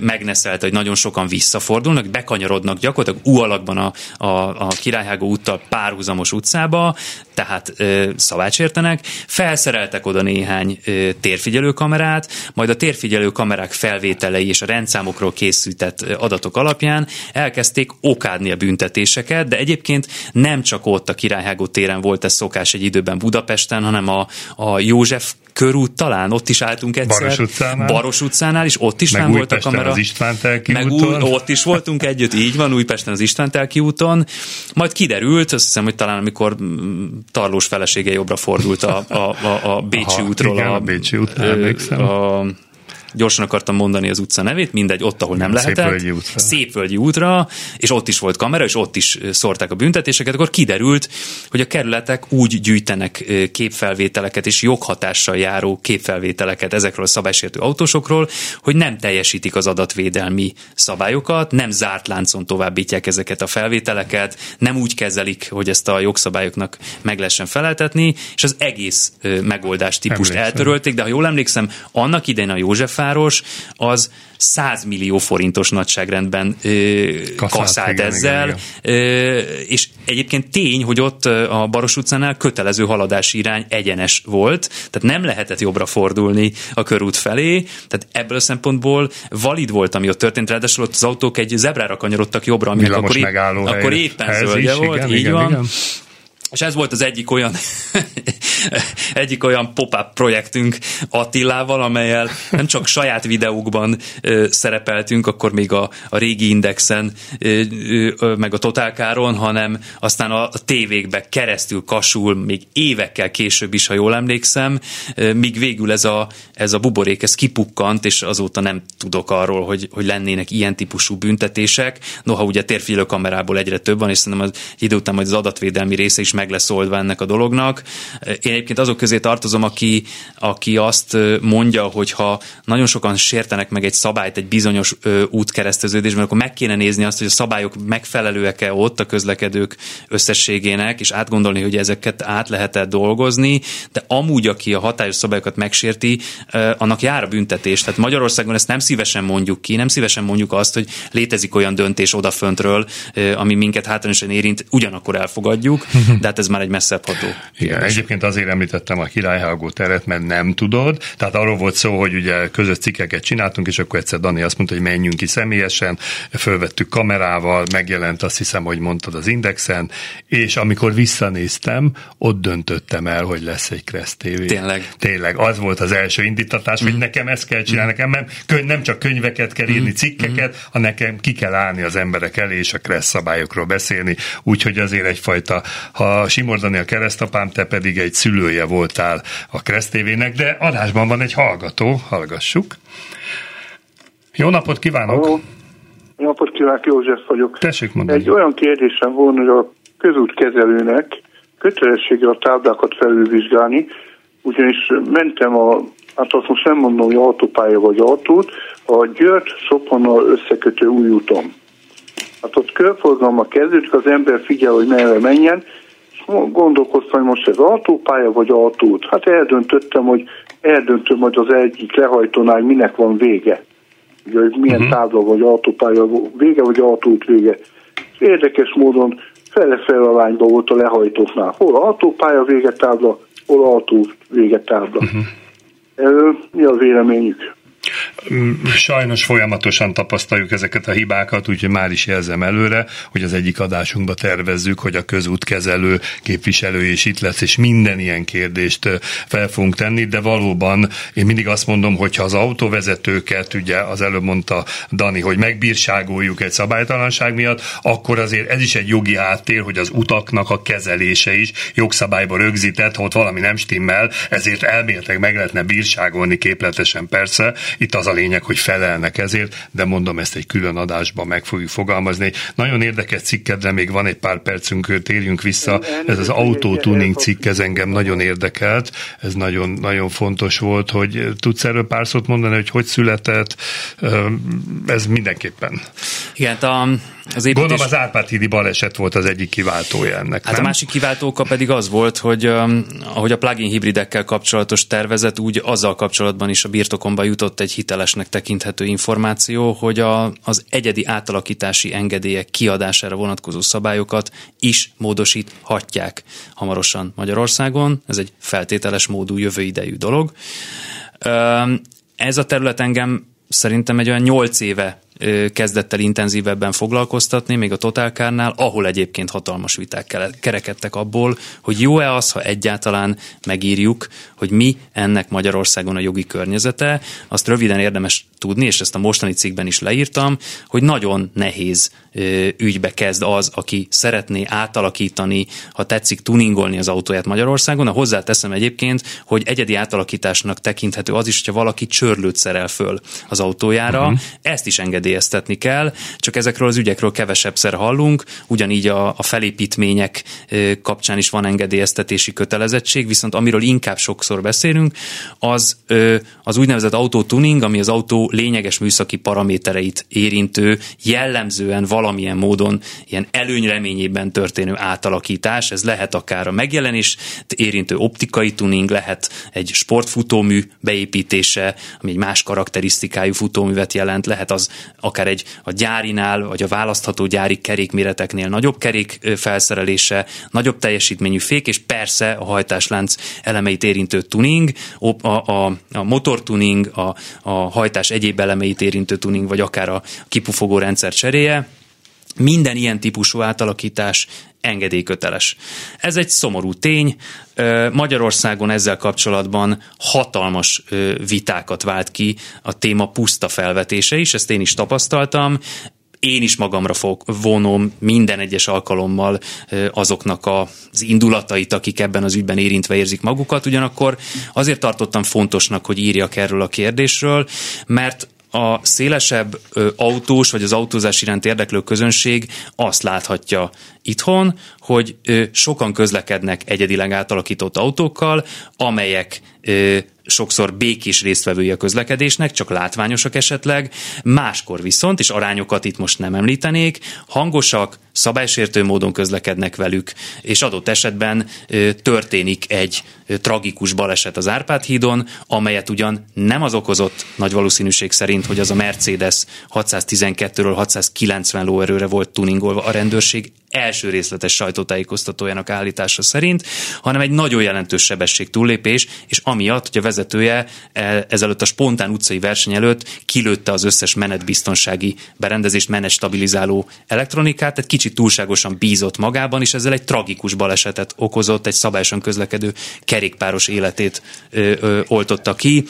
megneszelte, hogy nagyon sokan visszafordulnak, bekanyarodnak gyakorlatilag U alakban a, a, a Királyhágó úttal párhuzamos utcába, tehát ö, szavács értenek, felszereltek oda néhány ö, térfigyelő kamerát, majd a térfigyelő kamerák felvételei és a rendszámokról készített adatok alapján elkezdték okádni a büntetéseket, de egyébként nem csak ott a Királyhágó téren volt ez szokás egy időben Budapesten, hanem a, a József körút talán, ott is álltunk egyszer. Baros utcánál. Baros utcánál is, ott is meg nem volt a kamera. az István meg úton. Új, ott is voltunk együtt, így van, Újpesten az István Telki úton. Majd kiderült, azt hiszem, hogy talán amikor mm, Tarlós felesége jobbra fordult a, a, a, a Bécsi Aha, útról. Igen, a, a Bécsi út, a, gyorsan akartam mondani az utca nevét, mindegy, ott, ahol nem lehetett. Szépvölgyi útra. Szépvölgyi útra, és ott is volt kamera, és ott is szórták a büntetéseket, akkor kiderült, hogy a kerületek úgy gyűjtenek képfelvételeket és joghatással járó képfelvételeket ezekről a szabálysértő autósokról, hogy nem teljesítik az adatvédelmi szabályokat, nem zárt láncon továbbítják ezeket a felvételeket, nem úgy kezelik, hogy ezt a jogszabályoknak meg lehessen feleltetni, és az egész megoldás típust eltörölték, de ha jól emlékszem, annak idején a József Ferencváros, az 100 millió forintos nagyságrendben ö, kaszált igen, ezzel, igen, igen. Ö, és egyébként tény, hogy ott a Baros utcánál kötelező haladási irány egyenes volt, tehát nem lehetett jobbra fordulni a körút felé, tehát ebből a szempontból valid volt, ami ott történt, ráadásul ott az autók egy zebrára kanyarodtak jobbra, aminek akkor, épp, akkor éppen zöldje volt, igen, így igen, van. Igen. És ez volt az egyik olyan egyik olyan pop-up projektünk Attilával, amelyel nem csak saját videókban ö, szerepeltünk, akkor még a, a régi Indexen, ö, ö, meg a Totálkáron, hanem aztán a, a tévékbe keresztül kasul, még évekkel később is, ha jól emlékszem, ö, míg végül ez a, ez a buborék, ez kipukkant, és azóta nem tudok arról, hogy, hogy lennének ilyen típusú büntetések. Noha ugye térfigyelő kamerából egyre több van, és szerintem az idő után majd az adatvédelmi része is meg lesz oldva ennek a dolognak. Én egyébként azok közé tartozom, aki, aki azt mondja, hogy ha nagyon sokan sértenek meg egy szabályt egy bizonyos útkereszteződésben, akkor meg kéne nézni azt, hogy a szabályok megfelelőek-e ott a közlekedők összességének, és átgondolni, hogy ezeket át lehet-e dolgozni, de amúgy, aki a hatályos szabályokat megsérti, annak jár a büntetés. Tehát Magyarországon ezt nem szívesen mondjuk ki, nem szívesen mondjuk azt, hogy létezik olyan döntés odaföntről, ami minket hátrányosan érint, ugyanakkor elfogadjuk, de hát ez már egy messzebb ható. Igen, egyébként azért említettem a királyhágó teret, mert nem tudod. Tehát arról volt szó, hogy ugye közös cikkeket csináltunk, és akkor egyszer Dani azt mondta, hogy menjünk ki személyesen, fölvettük kamerával, megjelent azt hiszem, hogy mondtad az Indexen, és amikor visszanéztem, ott döntöttem el, hogy lesz egy Kressz TV. Tényleg. Tényleg, az volt az első indítatás, mm. hogy nekem ezt kell csinálni, nekem nem, nem csak könyveket kell írni, mm. cikkeket, mm. hanem nekem ki kell állni az emberek elé, és a Kressz szabályokról beszélni, úgyhogy azért egyfajta, ha A keresztapám, te pedig egy szülője voltál a Kresztévének, de adásban van egy hallgató, hallgassuk. Jó napot kívánok! Jó napot kívánok, József vagyok. Tessék mondani. Egy olyan kérdésem volna, hogy a közútkezelőnek kötelessége a táblákat felülvizsgálni, ugyanis mentem a, hát azt most nem mondom, hogy autópálya vagy autót, a Győrt Szoponnal összekötő új úton. Hát ott körforgalma kezdődik, az ember figyel, hogy merre menjen, gondolkoztam, hogy most ez autópálya vagy autót. Hát eldöntöttem, hogy eldöntöm, hogy az egyik lehajtónál minek van vége. Ugye, hogy milyen uh-huh. tábla vagy autópálya vége, vagy autót vége. Érdekes módon fele-fele a lányban volt a lehajtóknál. Hol autópálya végetábla, hol autó végetábla. Uh-huh. Erről mi a véleményük? Sajnos folyamatosan tapasztaljuk ezeket a hibákat, úgyhogy már is jelzem előre, hogy az egyik adásunkba tervezzük, hogy a közútkezelő képviselő is itt lesz, és minden ilyen kérdést fel fogunk tenni, de valóban én mindig azt mondom, hogy ha az autóvezetőket, ugye az előbb mondta Dani, hogy megbírságoljuk egy szabálytalanság miatt, akkor azért ez is egy jogi háttér, hogy az utaknak a kezelése is jogszabályba rögzített, ha ott valami nem stimmel, ezért elméletileg meg lehetne bírságolni képletesen persze, itt az a lényeg, hogy felelnek ezért, de mondom, ezt egy külön adásban meg fogjuk fogalmazni. Nagyon érdekes cikkedre még van egy pár percünk, térjünk vissza. Ez az autótuning cikk, ez engem nagyon érdekelt, ez nagyon, nagyon fontos volt, hogy tudsz erről pár szót mondani, hogy hogy született, ez mindenképpen. Igen, a, az építés... Gondolom az Árpád hídi baleset volt az egyik kiváltója ennek. Hát nem? a másik kiváltóka pedig az volt, hogy um, ahogy a plugin hibridekkel kapcsolatos tervezet, úgy azzal kapcsolatban is a birtokomba jutott egy hitelesnek tekinthető információ, hogy a, az egyedi átalakítási engedélyek kiadására vonatkozó szabályokat is módosíthatják hamarosan Magyarországon. Ez egy feltételes módú jövő idejű dolog. Um, ez a terület engem szerintem egy olyan nyolc éve kezdett el intenzívebben foglalkoztatni, még a Totálkárnál, ahol egyébként hatalmas viták kerekedtek abból, hogy jó-e az, ha egyáltalán megírjuk, hogy mi ennek Magyarországon a jogi környezete. Azt röviden érdemes tudni, és ezt a mostani cikkben is leírtam, hogy nagyon nehéz ügybe kezd az, aki szeretné átalakítani, ha tetszik, tuningolni az autóját Magyarországon. A hozzáteszem egyébként, hogy egyedi átalakításnak tekinthető az is, hogyha valaki csörlőt szerel föl az autójára. Uh-huh. Ezt is engedélyeztetni kell, csak ezekről az ügyekről kevesebbszer hallunk, ugyanígy a, a felépítmények kapcsán is van engedélyeztetési kötelezettség, viszont amiről inkább sokszor beszélünk, az az úgynevezett autótuning, ami az autó lényeges műszaki paramétereit érintő, jellemzően valamilyen módon ilyen előnyreményében történő átalakítás. Ez lehet akár a megjelenés érintő optikai tuning, lehet egy sportfutómű beépítése, ami egy más karakterisztikájú futóművet jelent, lehet az akár egy a gyárinál, vagy a választható gyári kerékméreteknél nagyobb kerék felszerelése, nagyobb teljesítményű fék, és persze a hajtáslánc elemeit érintő tuning, a, a, a motortuning, a, a hajtás egyéb elemeit érintő tuning, vagy akár a kipufogó rendszer cseréje, minden ilyen típusú átalakítás engedélyköteles. Ez egy szomorú tény. Magyarországon ezzel kapcsolatban hatalmas vitákat vált ki a téma puszta felvetése is, ezt én is tapasztaltam én is magamra fog, vonom minden egyes alkalommal azoknak az indulatait, akik ebben az ügyben érintve érzik magukat. Ugyanakkor azért tartottam fontosnak, hogy írjak erről a kérdésről, mert a szélesebb autós vagy az autózás iránt érdeklő közönség azt láthatja itthon, hogy sokan közlekednek egyedileg átalakított autókkal, amelyek sokszor békés résztvevői a közlekedésnek, csak látványosak esetleg, máskor viszont, és arányokat itt most nem említenék, hangosak, szabálysértő módon közlekednek velük, és adott esetben történik egy tragikus baleset az Árpád hídon, amelyet ugyan nem az okozott nagy valószínűség szerint, hogy az a Mercedes 612-ről 690 lóerőre volt tuningolva a rendőrség első részletes sajtótájékoztatójának állítása szerint, hanem egy nagyon jelentős sebesség túllépés, és amiatt, hogy a vezetője e, ezelőtt a spontán utcai verseny előtt kilőtte az összes menetbiztonsági berendezést, menetstabilizáló elektronikát, tehát kicsit túlságosan bízott magában, és ezzel egy tragikus balesetet okozott, egy szabályosan közlekedő kerékpáros életét ö, ö, oltotta ki.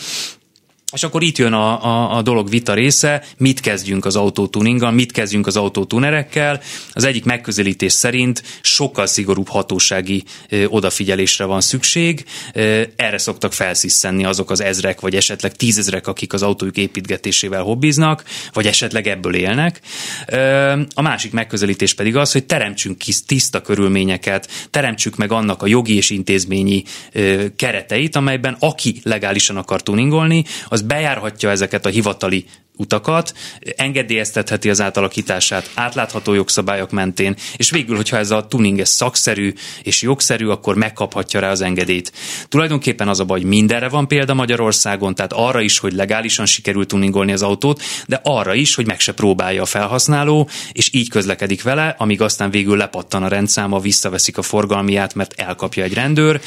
És akkor itt jön a, a, a dolog vita része, mit kezdjünk az autótuninggal, mit kezdjünk az autótunerekkel. Az egyik megközelítés szerint sokkal szigorúbb hatósági ö, odafigyelésre van szükség. Ö, erre szoktak felsziszenni azok az ezrek, vagy esetleg tízezrek, akik az autójuk építgetésével hobbiznak, vagy esetleg ebből élnek. Ö, a másik megközelítés pedig az, hogy teremtsünk kis tiszta körülményeket, teremtsük meg annak a jogi és intézményi ö, kereteit, amelyben aki legálisan akar tuningolni, az bejárhatja ezeket a hivatali utakat, engedélyeztetheti az átalakítását átlátható jogszabályok mentén, és végül, hogyha ez a tuning ez szakszerű és jogszerű, akkor megkaphatja rá az engedélyt. Tulajdonképpen az a baj, hogy mindenre van példa Magyarországon, tehát arra is, hogy legálisan sikerült tuningolni az autót, de arra is, hogy meg se próbálja a felhasználó, és így közlekedik vele, amíg aztán végül lepattan a rendszáma, visszaveszik a forgalmiát, mert elkapja egy rendőr,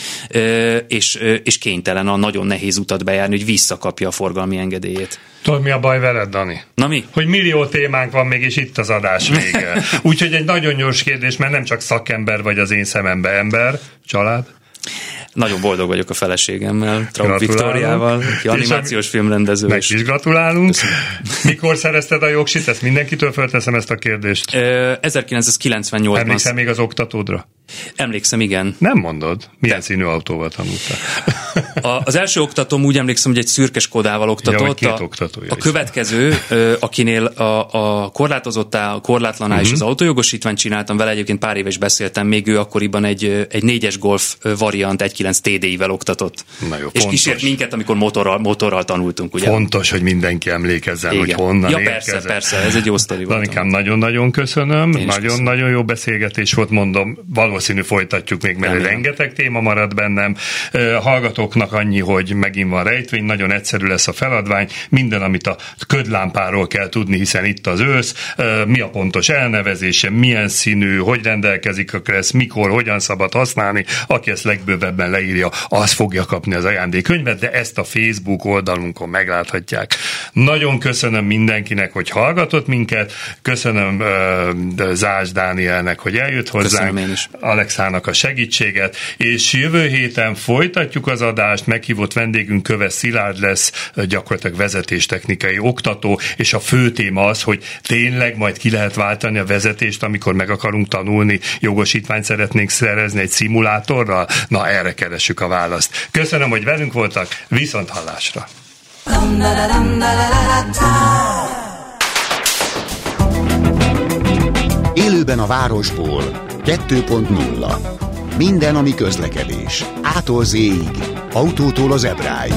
és, és kénytelen a nagyon nehéz utat bejárni, hogy visszakapja a forgalmi engedélyét. Tudod, mi a baj veled, Dani? Na mi? Hogy millió témánk van még, és itt az adás vége. Úgyhogy egy nagyon gyors kérdés, mert nem csak szakember vagy az én szemembe ember, család. Nagyon boldog vagyok a feleségemmel, Traump Viktoriával, aki animációs filmrendező. Meg is gratulálunk. Köszönöm. Mikor szerezted a jogsit? Ezt mindenkitől fölteszem ezt a kérdést. 1998-ban. Emlékszel még az oktatódra? Emlékszem, igen. Nem mondod? Milyen De. színű autóval tanultál? A, az első oktatóm úgy emlékszem, hogy egy szürkes kodával oktatott. Ja, a, a következő, akinél a, a korlátozottá, a korlátlaná uh-huh. és mhm. az autójogosítványt csináltam vele, egyébként pár éves beszéltem, még ő akkoriban egy, egy négyes golf variant 1.9 TDI-vel oktatott. Na jó, és fontos. kísért minket, amikor motorral, motorral tanultunk. Ugye? Fontos, hogy mindenki emlékezzen, Igen. hogy honnan Ja persze, érkezett. persze, ez egy jó sztori volt. nagyon-nagyon köszönöm, nagyon-nagyon jó beszélgetés volt, mondom, való valószínű folytatjuk még, mert Remélem. rengeteg téma marad bennem. Hallgatóknak annyi, hogy megint van rejtvény, nagyon egyszerű lesz a feladvány, minden, amit a ködlámpáról kell tudni, hiszen itt az ősz, mi a pontos elnevezése, milyen színű, hogy rendelkezik a kressz, mikor, hogyan szabad használni, aki ezt legbővebben leírja, az fogja kapni az ajándékkönyvet, de ezt a Facebook oldalunkon megláthatják. Nagyon köszönöm mindenkinek, hogy hallgatott minket, köszönöm Zás Dánielnek, hogy eljött hozzánk. Köszönöm én is. Alexának a segítséget, és jövő héten folytatjuk az adást, meghívott vendégünk Köves Szilárd lesz, gyakorlatilag vezetéstechnikai oktató, és a fő téma az, hogy tényleg majd ki lehet váltani a vezetést, amikor meg akarunk tanulni, jogosítványt szeretnénk szerezni egy szimulátorral? Na, erre keresünk a választ. Köszönöm, hogy velünk voltak, viszont hallásra! Élőben a városból 2.0. Minden, ami közlekedés. Ától z Autótól az ebráig.